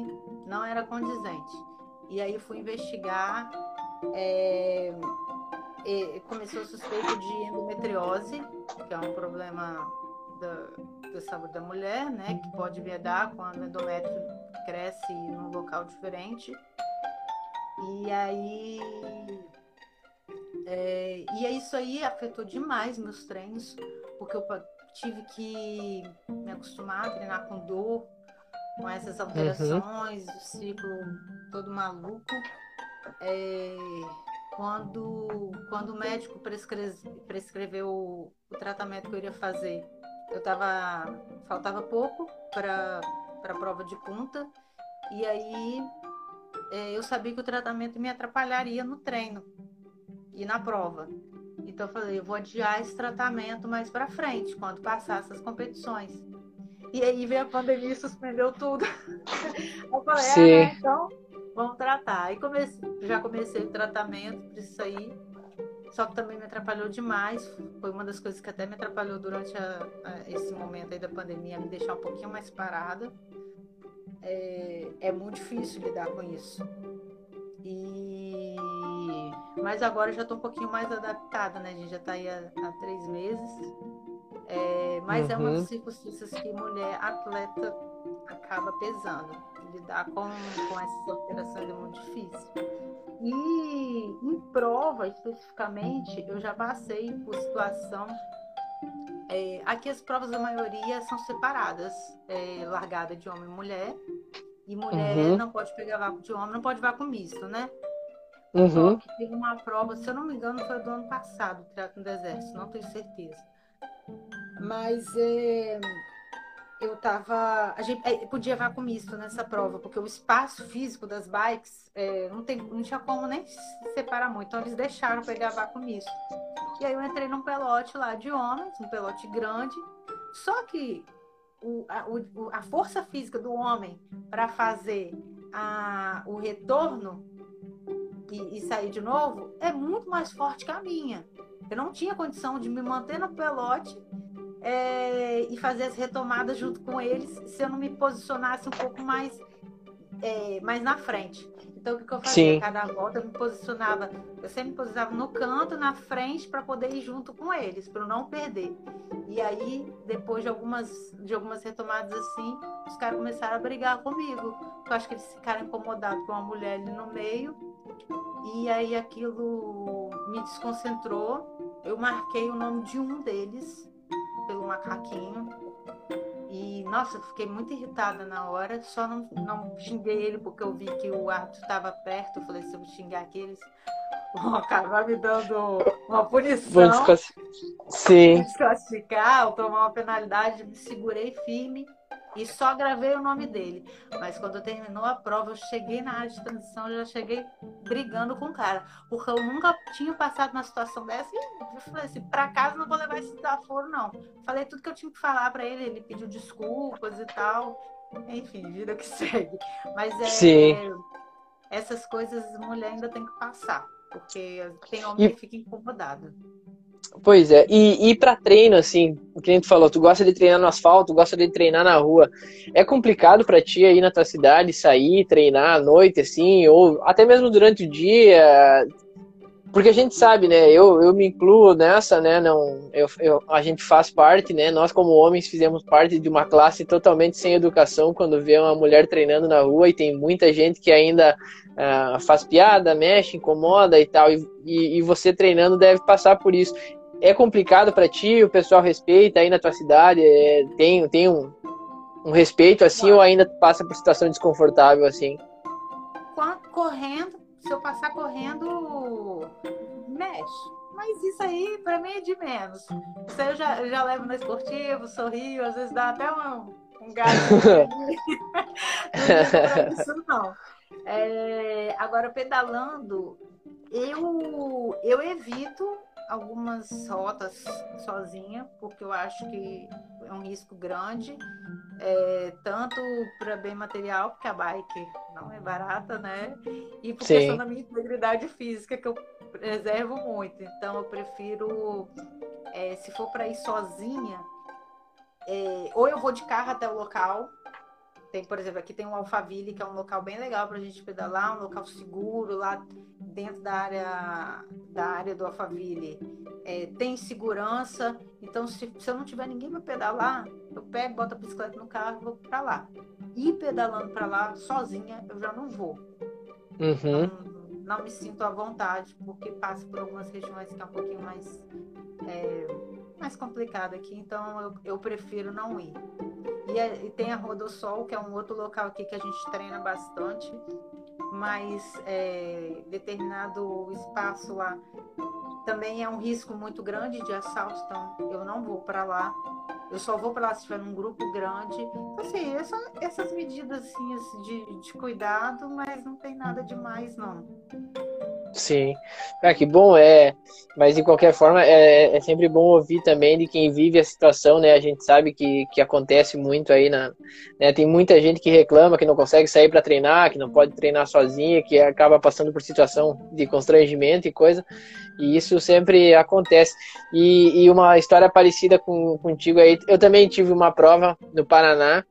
não era condizente. E aí, fui investigar. É, começou suspeito de endometriose, que é um problema da, da saúde da mulher, né? Que pode vedar quando o endométrio cresce num local diferente. E aí. É, e isso aí afetou demais meus treinos, porque eu tive que me acostumar a treinar com dor, com essas alterações, uhum. o ciclo todo maluco. É, quando, quando o médico prescre, prescreveu o, o tratamento que eu iria fazer, eu tava. faltava pouco para a prova de punta, e aí é, eu sabia que o tratamento me atrapalharia no treino e na prova. Então eu falei, eu vou adiar esse tratamento mais para frente, quando passar essas competições. E aí veio a pandemia e suspendeu tudo. eu falei, é, Sim. é, então vamos tratar. Aí comecei, já comecei o tratamento para isso aí. Só que também me atrapalhou demais. Foi uma das coisas que até me atrapalhou durante a, a, esse momento aí da pandemia, me deixar um pouquinho mais parada. É, é muito difícil lidar com isso. E mas agora já estou um pouquinho mais adaptada, né? A gente já está aí há, há, três meses. É, mas uhum. é uma das circunstâncias que mulher atleta acaba pesando. Lidar com, com essas alterações é muito difícil. E em prova, especificamente, eu já passei por situação. É, aqui as provas, da maioria, são separadas, é, largada de homem e mulher. E mulher uhum. não pode pegar vácuo de homem, não pode vácuo misto, né? Uhum. que teve uma prova, se eu não me engano, foi do ano passado, Triatlo do Exército, não tenho certeza. Mas é, eu tava. A gente é, podia vácuo misto nessa prova, porque o espaço físico das bikes é, não, tem, não tinha como nem se separar muito. Então eles deixaram pegar vácuo misto. E aí eu entrei num pelote lá de homens, um pelote grande. Só que o, a, o, a força física do homem para fazer a, o retorno e, e sair de novo é muito mais forte que a minha. Eu não tinha condição de me manter no pelote é, e fazer as retomadas junto com eles se eu não me posicionasse um pouco mais, é, mais na frente. Então, o que, eu fazia? Sim. Cada volta eu me posicionava, eu sempre me posicionava no canto, na frente, para poder ir junto com eles, para não perder. E aí, depois de algumas, de algumas retomadas assim, os caras começaram a brigar comigo. Eu acho que eles ficaram incomodados com uma mulher ali no meio. E aí aquilo me desconcentrou. Eu marquei o nome de um deles pelo macaquinho. E, nossa, fiquei muito irritada na hora. Só não, não xinguei ele porque eu vi que o árbitro estava perto. Eu falei, se eu xingar aqueles, vão acabar me dando uma punição. Sim. Desclassificar, ou tomar uma penalidade. Me segurei firme e só gravei o nome dele. Mas quando terminou a prova, eu cheguei na área de transição, já cheguei brigando com o cara. Porque eu nunca tinha passado uma situação dessa e eu falei assim, pra casa não vou levar esse desaforo, não. Falei tudo que eu tinha que falar para ele, ele pediu desculpas e tal. Enfim, vida que segue. Mas é, Sim. essas coisas mulher ainda tem que passar. Porque tem homem e... que fica incomodado. Pois é, e ir para treino, assim, o que a gente falou, tu gosta de treinar no asfalto, gosta de treinar na rua. É complicado para ti aí na tua cidade sair, treinar à noite, assim, ou até mesmo durante o dia? Porque a gente sabe, né? Eu, eu me incluo nessa, né? Não, eu, eu, a gente faz parte, né? Nós, como homens, fizemos parte de uma classe totalmente sem educação quando vê uma mulher treinando na rua e tem muita gente que ainda uh, faz piada, mexe, incomoda e tal. E, e, e você treinando deve passar por isso é complicado para ti? O pessoal respeita aí na tua cidade? É, tem tem um, um respeito assim ou ainda passa por situação desconfortável assim? Correndo, se eu passar correndo, mexe. Mas isso aí, para mim, é de menos. Isso aí eu já, eu já levo no esportivo, sorrio, às vezes dá até um, um gato. não isso não. É, agora, pedalando, eu, eu evito algumas rotas sozinha, porque eu acho que é um risco grande, é, tanto para bem material, porque a bike não é barata, né? E por Sim. questão da minha integridade física, que eu preservo muito. Então, eu prefiro, é, se for para ir sozinha, é, ou eu vou de carro até o local, tem, por exemplo, aqui tem um Alphaville, que é um local bem legal para a gente pedalar, um local seguro lá dentro da área da área do Alphaville. É, tem segurança, então se, se eu não tiver ninguém para pedalar, eu pego, boto a bicicleta no carro e vou para lá. Ir pedalando para lá sozinha, eu já não vou. Uhum. Não, não, me sinto à vontade, porque passo por algumas regiões que é um pouquinho mais, é, mais complicado aqui, então eu, eu prefiro não ir. E, é, e tem a Rua do Sol, que é um outro local aqui que a gente treina bastante, mas é, determinado espaço lá também é um risco muito grande de assalto, então eu não vou para lá. Eu só vou para lá se tiver um grupo grande. Então, assim, essa, essas medidas assim, de, de cuidado, mas não tem nada demais, não. Sim. Ah, que bom, é. Mas de qualquer forma, é, é sempre bom ouvir também de quem vive a situação, né? A gente sabe que, que acontece muito aí na. Né? Tem muita gente que reclama que não consegue sair para treinar, que não pode treinar sozinha, que acaba passando por situação de constrangimento e coisa. E isso sempre acontece. E, e uma história parecida com, contigo aí. Eu também tive uma prova no Paraná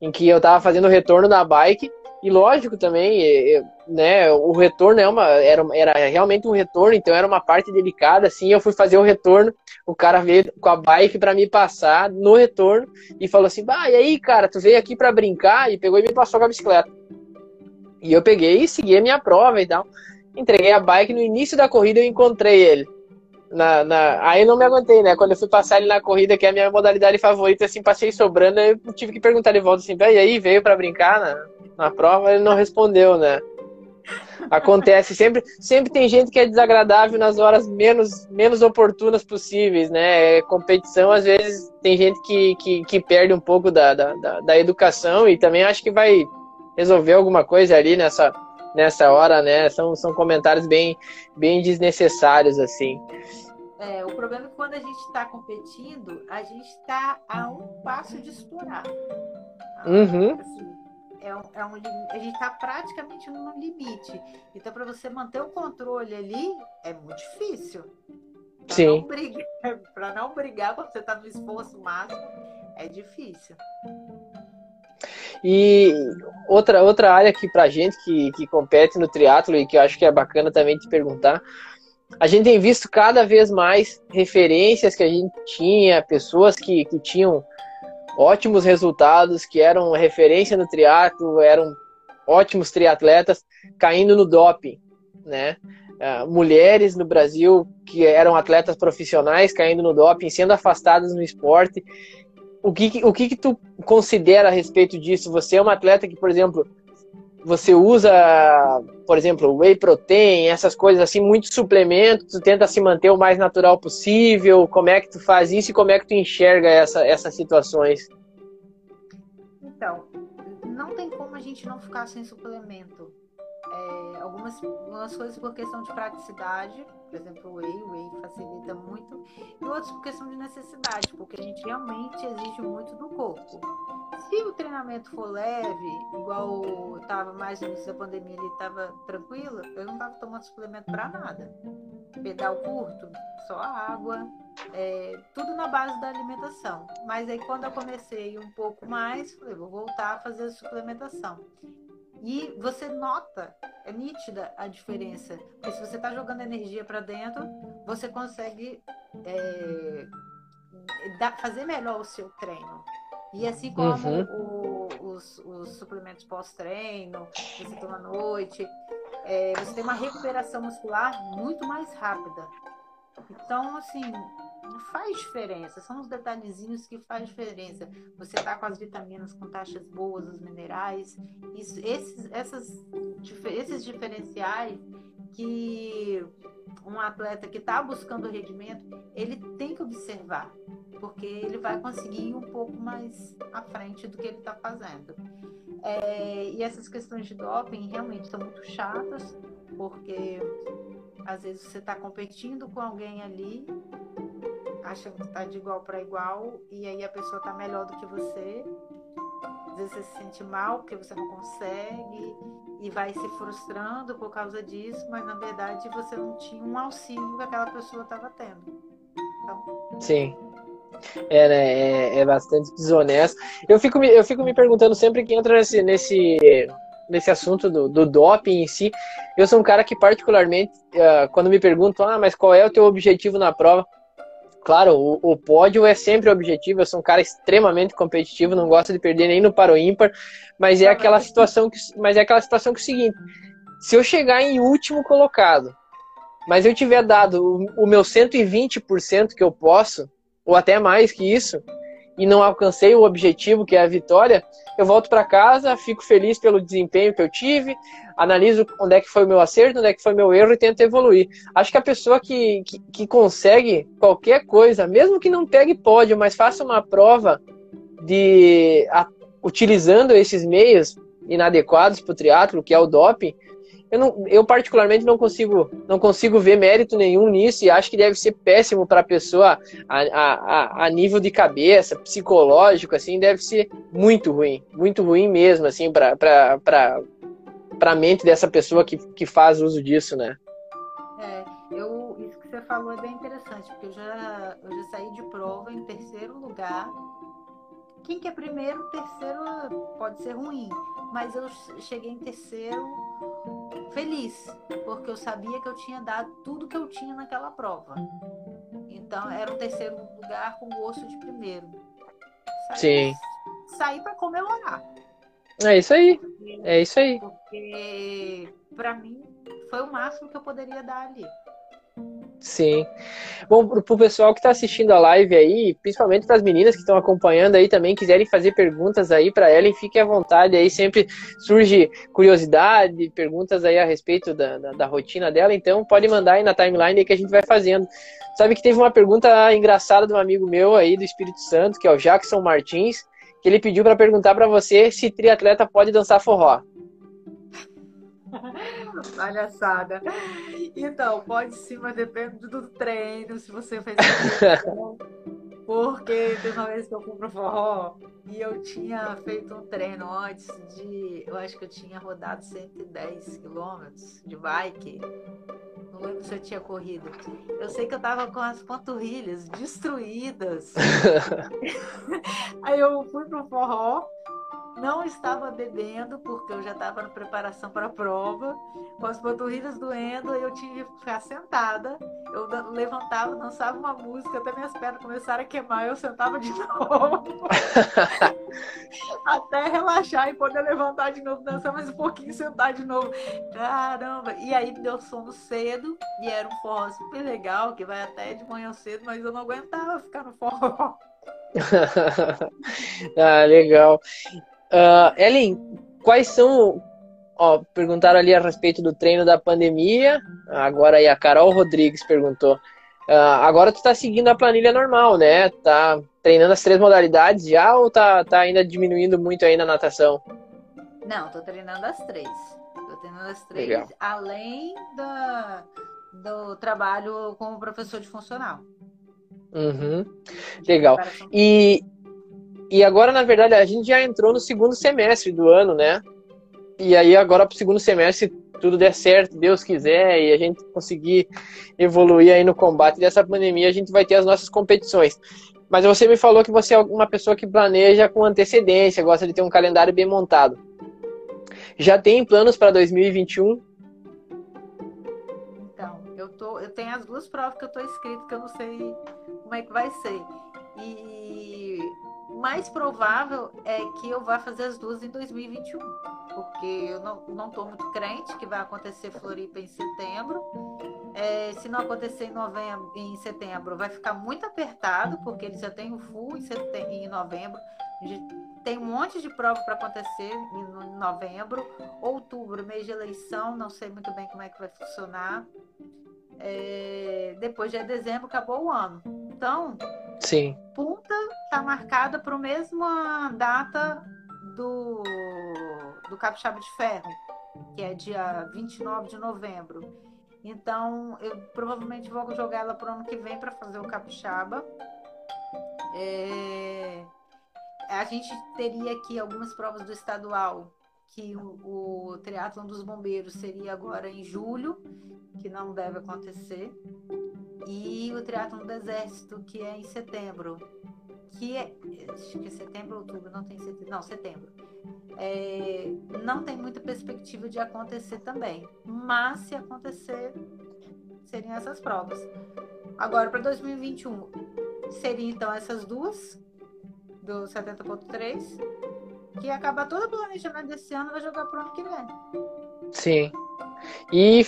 em que eu estava fazendo o retorno da bike E lógico também, né, o retorno é uma, era, era realmente um retorno, então era uma parte delicada, assim, eu fui fazer o retorno, o cara veio com a bike para me passar no retorno e falou assim, bah, e aí, cara, tu veio aqui para brincar? E pegou e me passou com a bicicleta. E eu peguei e segui a minha prova e tal. Entreguei a bike, no início da corrida eu encontrei ele. Na, na... Aí não me aguentei, né? Quando eu fui passar ele na corrida, que é a minha modalidade favorita, assim, passei sobrando, eu tive que perguntar de volta assim, e aí, veio para brincar na, na prova? Ele não respondeu, né? Acontece, sempre, sempre tem gente que é desagradável nas horas menos, menos oportunas possíveis, né? É competição, às vezes, tem gente que, que, que perde um pouco da, da, da educação e também acho que vai resolver alguma coisa ali nessa, nessa hora, né? São, são comentários bem, bem desnecessários, assim. É, o problema é que quando a gente está competindo, a gente está a um passo de estourar. Uhum. Assim, é um, é um, a gente está praticamente no limite. Então, para você manter o controle ali, é muito difícil. Pra Sim. Para não brigar quando você está no esforço máximo, é difícil. E outra, outra área aqui pra gente que, que compete no triatlo e que eu acho que é bacana também te perguntar, a gente tem visto cada vez mais referências que a gente tinha, pessoas que, que tinham ótimos resultados, que eram referência no triatlo, eram ótimos triatletas, caindo no doping, né? Uh, mulheres no Brasil que eram atletas profissionais caindo no doping, sendo afastadas no esporte o que, o que, que tu considera a respeito disso? Você é uma atleta que, por exemplo, você usa, por exemplo, whey protein, essas coisas assim, muitos suplementos, tu tenta se manter o mais natural possível. Como é que tu faz isso e como é que tu enxerga essa, essas situações? Então, não tem como a gente não ficar sem suplemento. É, algumas, algumas coisas por questão de praticidade, por exemplo, o whey, o whey facilita muito, e outros por questão de necessidade, porque a gente realmente exige muito do corpo. Se o treinamento for leve, igual eu estava mais no início da pandemia, ele estava tranquilo, eu não estava tomando suplemento para nada. Pedal curto, só água, é, tudo na base da alimentação. Mas aí quando eu comecei um pouco mais, falei, vou voltar a fazer a suplementação. E você nota, é nítida a diferença. Porque se você está jogando energia para dentro, você consegue é, fazer melhor o seu treino. E assim como uhum. o, os, os, suplementos pós-treino, você toma à noite, é, você tem uma recuperação muscular muito mais rápida. Então, assim, faz diferença, são os detalhezinhos que faz diferença. Você tá com as vitaminas com taxas boas, os minerais, isso, esses, essas, esses diferenciais que um atleta que está buscando rendimento, ele tem que observar, porque ele vai conseguir ir um pouco mais à frente do que ele está fazendo. É, e essas questões de doping realmente são muito chatas, porque às vezes você está competindo com alguém ali achando que está de igual para igual e aí a pessoa está melhor do que você. Às vezes você se sente mal porque você não consegue e vai se frustrando por causa disso, mas na verdade você não tinha um auxílio que aquela pessoa estava tendo. Então... Sim. É, né? É, é, bastante desonesto. Eu fico, me, eu fico me perguntando sempre que entra nesse, nesse, nesse assunto do, do doping em si. Eu sou um cara que, particularmente, uh, quando me perguntam, ah, mas qual é o teu objetivo na prova? Claro, o, o, pódio é sempre objetivo. Eu sou um cara extremamente competitivo, não gosto de perder nem no paro ímpar, mas é aquela situação que, mas é aquela situação que é o seguinte: se eu chegar em último colocado, mas eu tiver dado o, o meu 120% que eu posso, ou até mais que isso, e não alcancei o objetivo, que é a vitória, eu volto para casa, fico feliz pelo desempenho que eu tive, analiso onde é que foi o meu acerto, onde é que foi o meu erro e tento evoluir. Acho que a pessoa que, que, que consegue qualquer coisa, mesmo que não pegue pódio, mas faça uma prova de a, utilizando esses meios inadequados para o triatlo, que é o doping, eu, não, eu particularmente não consigo, não consigo ver mérito nenhum nisso e acho que deve ser péssimo para a pessoa a, a, a, nível de cabeça, psicológico, assim, deve ser muito ruim, muito ruim mesmo, assim, para a mente dessa pessoa que, que faz uso disso, né? É, eu, isso que você falou é bem interessante, porque eu já, eu já saí de prova em terceiro lugar quem que é primeiro, terceiro pode ser ruim, mas eu cheguei em terceiro feliz, porque eu sabia que eu tinha dado tudo que eu tinha naquela prova. Então era um terceiro lugar com gosto de primeiro. Saí, Sim. Saí para comemorar. É isso aí. É isso aí. Porque para mim foi o máximo que eu poderia dar ali. Sim. Bom, pro pessoal que está assistindo a live aí, principalmente para as meninas que estão acompanhando aí também, quiserem fazer perguntas aí para Ellen, fiquem à vontade aí, sempre surge curiosidade, perguntas aí a respeito da, da, da, rotina dela, então pode mandar aí na timeline aí que a gente vai fazendo. Sabe que teve uma pergunta engraçada de um amigo meu aí do Espírito Santo, que é o Jackson Martins, que ele pediu para perguntar para você se triatleta pode dançar forró. Palhaçada. Então, pode sim, mas depende do treino, se você fez Porque teve uma vez que eu fui pro forró e eu tinha feito um treino antes de. Eu acho que eu tinha rodado 110 quilômetros de bike. Não lembro se eu tinha corrido. Eu sei que eu tava com as panturrilhas destruídas. Aí eu fui pro forró não estava bebendo, porque eu já estava na preparação para a prova, com as panturrilhas doendo, eu tinha que ficar sentada. Eu levantava, dançava uma música, até minhas pernas começaram a queimar, eu sentava de novo. até relaxar e poder levantar de novo, dançar mais um pouquinho, sentar de novo. Caramba! E aí deu sono cedo, e era um forró super legal, que vai até de manhã cedo, mas eu não aguentava ficar no forró. ah, legal. Uh, Ellen, quais são. Ó, perguntaram ali a respeito do treino da pandemia. Agora aí a Carol Rodrigues perguntou. Uh, agora tu tá seguindo a planilha normal, né? Tá treinando as três modalidades já ou tá, tá ainda diminuindo muito aí na natação? Não, tô treinando as três. Tô treinando as três, Legal. além da, do trabalho como professor de funcional. Uhum. Legal. E, e agora, na verdade, a gente já entrou no segundo semestre do ano, né? E aí agora para o segundo semestre tudo der certo, Deus quiser, e a gente conseguir evoluir aí no combate dessa pandemia, a gente vai ter as nossas competições. Mas você me falou que você é uma pessoa que planeja com antecedência, gosta de ter um calendário bem montado. Já tem planos para 2021? Então, eu, tô, eu tenho as duas provas que eu estou inscrito, que eu não sei como é que vai ser. E mais provável é que eu vá fazer as duas em 2021, porque eu não estou muito crente que vai acontecer Floripa em setembro. É, se não acontecer em, novembro, em setembro, vai ficar muito apertado, porque eles já têm o full em, setembro, em novembro. Tem um monte de prova para acontecer em novembro, outubro, mês de eleição, não sei muito bem como é que vai funcionar. É, depois de dezembro, acabou o ano. Então, Sim. Punta está marcada para a mesma data do, do Capixaba de Ferro, que é dia 29 de novembro. Então, eu provavelmente vou jogar ela para o ano que vem para fazer o Capixaba. É... A gente teria aqui algumas provas do estadual, que o, o triatlon dos bombeiros seria agora em julho, que não deve acontecer e o triatlo do exército, que é em setembro. Que é, acho que é setembro, outubro, não tem setembro, não, setembro. É, não tem muita perspectiva de acontecer também. Mas se acontecer, seriam essas provas. Agora, para 2021, seriam então essas duas, do 70.3, que acaba todo o planejamento desse ano vai jogar para o ano que vem. Sim. E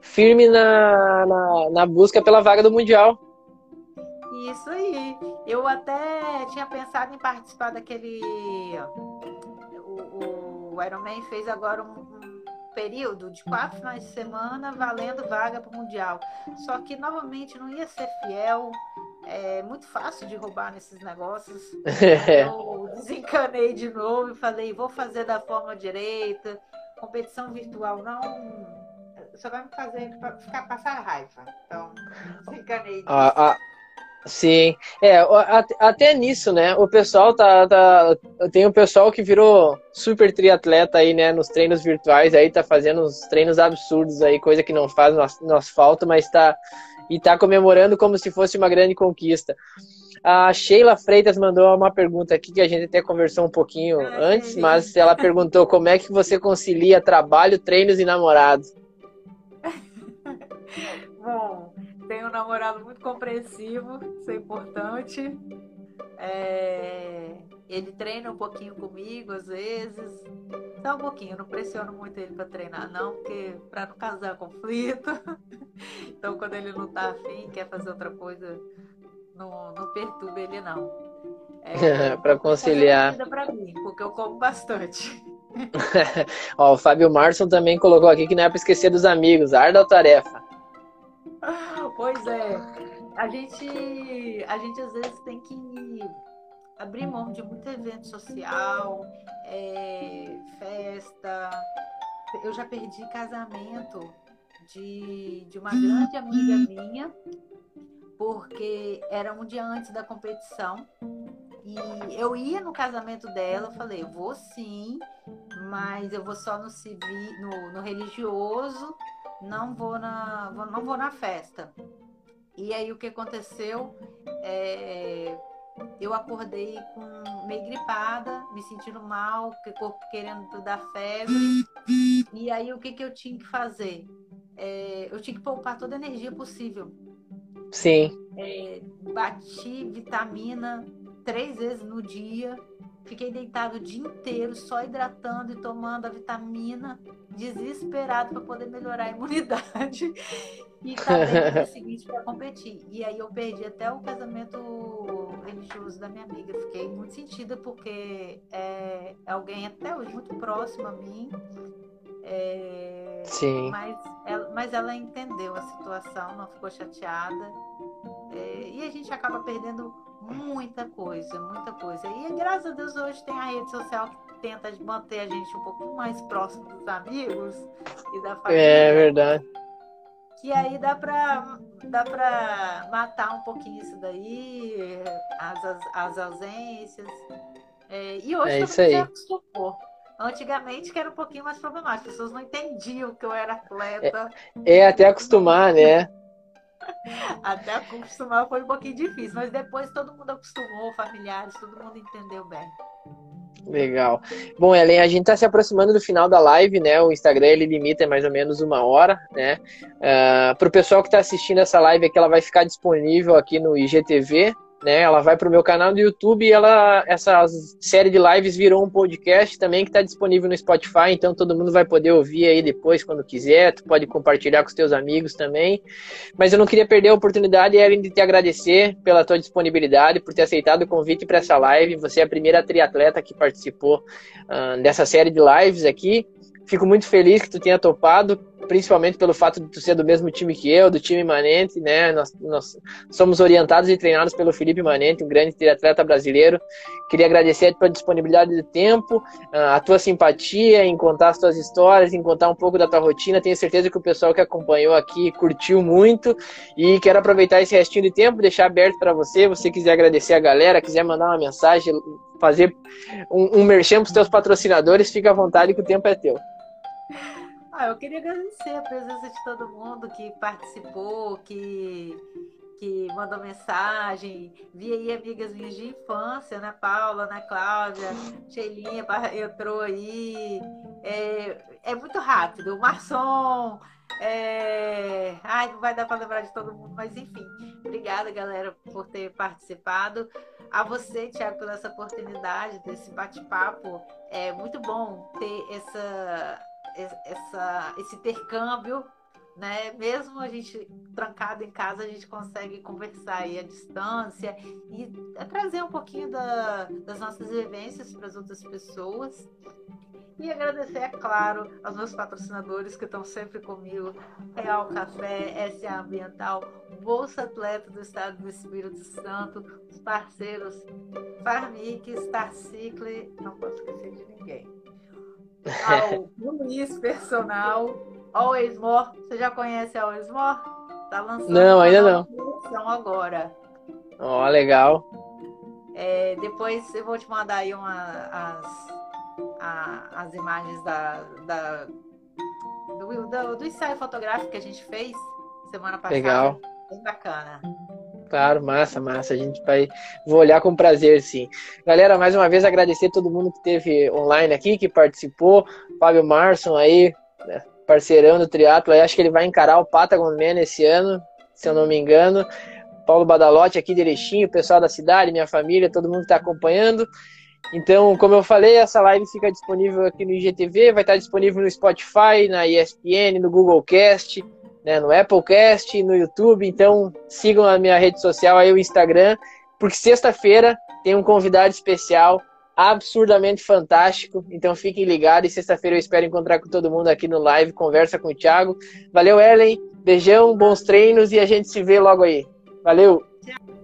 firme na, na, na busca pela vaga do Mundial. Isso aí. Eu até tinha pensado em participar daquele. O, o Ironman fez agora um, um período de quatro finais de semana valendo vaga para o Mundial. Só que novamente não ia ser fiel. É muito fácil de roubar nesses negócios. Eu desencanei de novo e falei, vou fazer da forma direita. Competição virtual não só vai me fazer ficar passar raiva. Então, desencanei ah, ah, sim, é, até nisso, né? O pessoal tá, tá. Tem o pessoal que virou super triatleta aí, né? Nos treinos virtuais aí, tá fazendo uns treinos absurdos aí, coisa que não faz no asfalto, mas tá. E tá comemorando como se fosse uma grande conquista. A Sheila Freitas mandou uma pergunta aqui que a gente até conversou um pouquinho ah, antes, mas ela perguntou como é que você concilia trabalho, treinos e namorados. Bom, tenho um namorado muito compreensivo, isso é importante. É... Ele treina um pouquinho comigo às vezes. Só um pouquinho, não pressiono muito ele para treinar, não, porque para não causar conflito. então, quando ele não está afim, quer fazer outra coisa, não, não perturba ele, não. É, para conciliar. Para mim, porque eu como bastante. Ó, o Fábio Marson também colocou aqui que não é para esquecer dos amigos, arda a tarefa. Pois é. A gente, a gente às vezes tem que abrir mão de muito evento social, é, festa. Eu já perdi casamento de, de uma grande amiga minha, porque era um dia antes da competição. E eu ia no casamento dela, eu falei, eu vou sim, mas eu vou só no civil, no, no religioso, não vou na, não vou na festa. E aí o que aconteceu? É, eu acordei com meio gripada, me sentindo mal, o corpo querendo dar febre. E aí o que, que eu tinha que fazer? É, eu tinha que poupar toda a energia possível. Sim. É, bati vitamina três vezes no dia. Fiquei deitado o dia inteiro, só hidratando e tomando a vitamina, desesperado para poder melhorar a imunidade. E tá no dia seguinte para competir. E aí eu perdi até o casamento religioso da minha amiga. Fiquei muito sentida porque é, é alguém até hoje muito próximo a mim. É, Sim. Mas ela, mas ela entendeu a situação, não ficou chateada. É, e a gente acaba perdendo muita coisa, muita coisa. E graças a Deus hoje tem a rede social que tenta manter a gente um pouco mais próximo dos amigos e da família. É verdade que aí dá para dá para matar um pouquinho isso daí, as, as, as ausências. É, e hoje é isso aí. acostumou. Antigamente que era um pouquinho mais problemático, as pessoas não entendiam que eu era atleta. É, é até acostumar, né? até acostumar foi um pouquinho difícil, mas depois todo mundo acostumou, familiares, todo mundo entendeu bem. Legal. Bom, Ellen, a gente está se aproximando do final da live, né? O Instagram ele limita mais ou menos uma hora, né? Uh, ah, Para o pessoal que está assistindo essa live aqui, ela vai ficar disponível aqui no IGTV, né? Ela vai para o meu canal do YouTube e ela, essa série de lives virou um podcast também que está disponível no Spotify, então todo mundo vai poder ouvir aí depois quando quiser. Tu pode compartilhar com os teus amigos também. Mas eu não queria perder a oportunidade, Erin, de te agradecer pela tua disponibilidade, por ter aceitado o convite para essa live. Você é a primeira triatleta que participou uh, dessa série de lives aqui. Fico muito feliz que tu tenha topado, principalmente pelo fato de tu ser do mesmo time que eu, do time Manente, né? Nós, nós somos orientados e treinados pelo Felipe Manente, um grande atleta brasileiro. Queria agradecer a tua disponibilidade de tempo, a tua simpatia em contar as tuas histórias, em contar um pouco da tua rotina. Tenho certeza que o pessoal que acompanhou aqui curtiu muito e quero aproveitar esse restinho de tempo, deixar aberto para você. Você quiser agradecer a galera, quiser mandar uma mensagem, fazer um, um merchan para os teus patrocinadores, fica à vontade que o tempo é teu. Ah, eu queria agradecer a presença de todo mundo que participou, que, que mandou mensagem. Vi aí amigas minhas de infância, né? Paula, né? Cláudia, Sheilinha entrou aí. É, é muito rápido. O Marçom. É... Ai, não vai dar para lembrar de todo mundo, mas enfim. Obrigada, galera, por ter participado. A você, Tiago, pela essa oportunidade desse bate-papo. É muito bom ter essa essa, esse intercâmbio, né? Mesmo a gente trancado em casa, a gente consegue conversar aí à distância e trazer um pouquinho da, das nossas vivências para as outras pessoas. E agradecer, é claro, aos meus patrocinadores que estão sempre comigo: Real Café, SA Ambiental, Bolsa Atleta do Estado do Espírito Santo, os parceiros Farmic, Star Cicle, não posso esquecer de ninguém ao Luiz Personal, Always More. Você já conhece a Always More? Tá lançando não, ainda não. agora. Ó, oh, legal. É, depois eu vou te mandar aí uma, as, a, as imagens da, da do, do, do, ensaio fotográfico que a gente fez semana passada. Legal. Bem bacana. Claro, massa, massa. A gente vai vou olhar com prazer, sim. Galera, mais uma vez agradecer todo mundo que teve online aqui, que participou. Fábio Marson aí, né, parceirão do triatlo. Acho que ele vai encarar o Patagon Man esse ano, se eu não me engano. Paulo Badalotti aqui direitinho, o pessoal da cidade, minha família, todo mundo que está acompanhando. Então, como eu falei, essa live fica disponível aqui no IGTV, vai estar disponível no Spotify, na ESPN, no Google Cast, né, no Applecast, no YouTube. Então, sigam a minha rede social aí, o Instagram, porque sexta-feira tem um convidado especial absurdamente fantástico. Então fiquem ligados e sexta-feira eu espero encontrar com todo mundo aqui no live, conversa com o Thiago. Valeu, Ellen. Beijão, bons treinos e a gente se vê logo aí. Valeu! Tchau.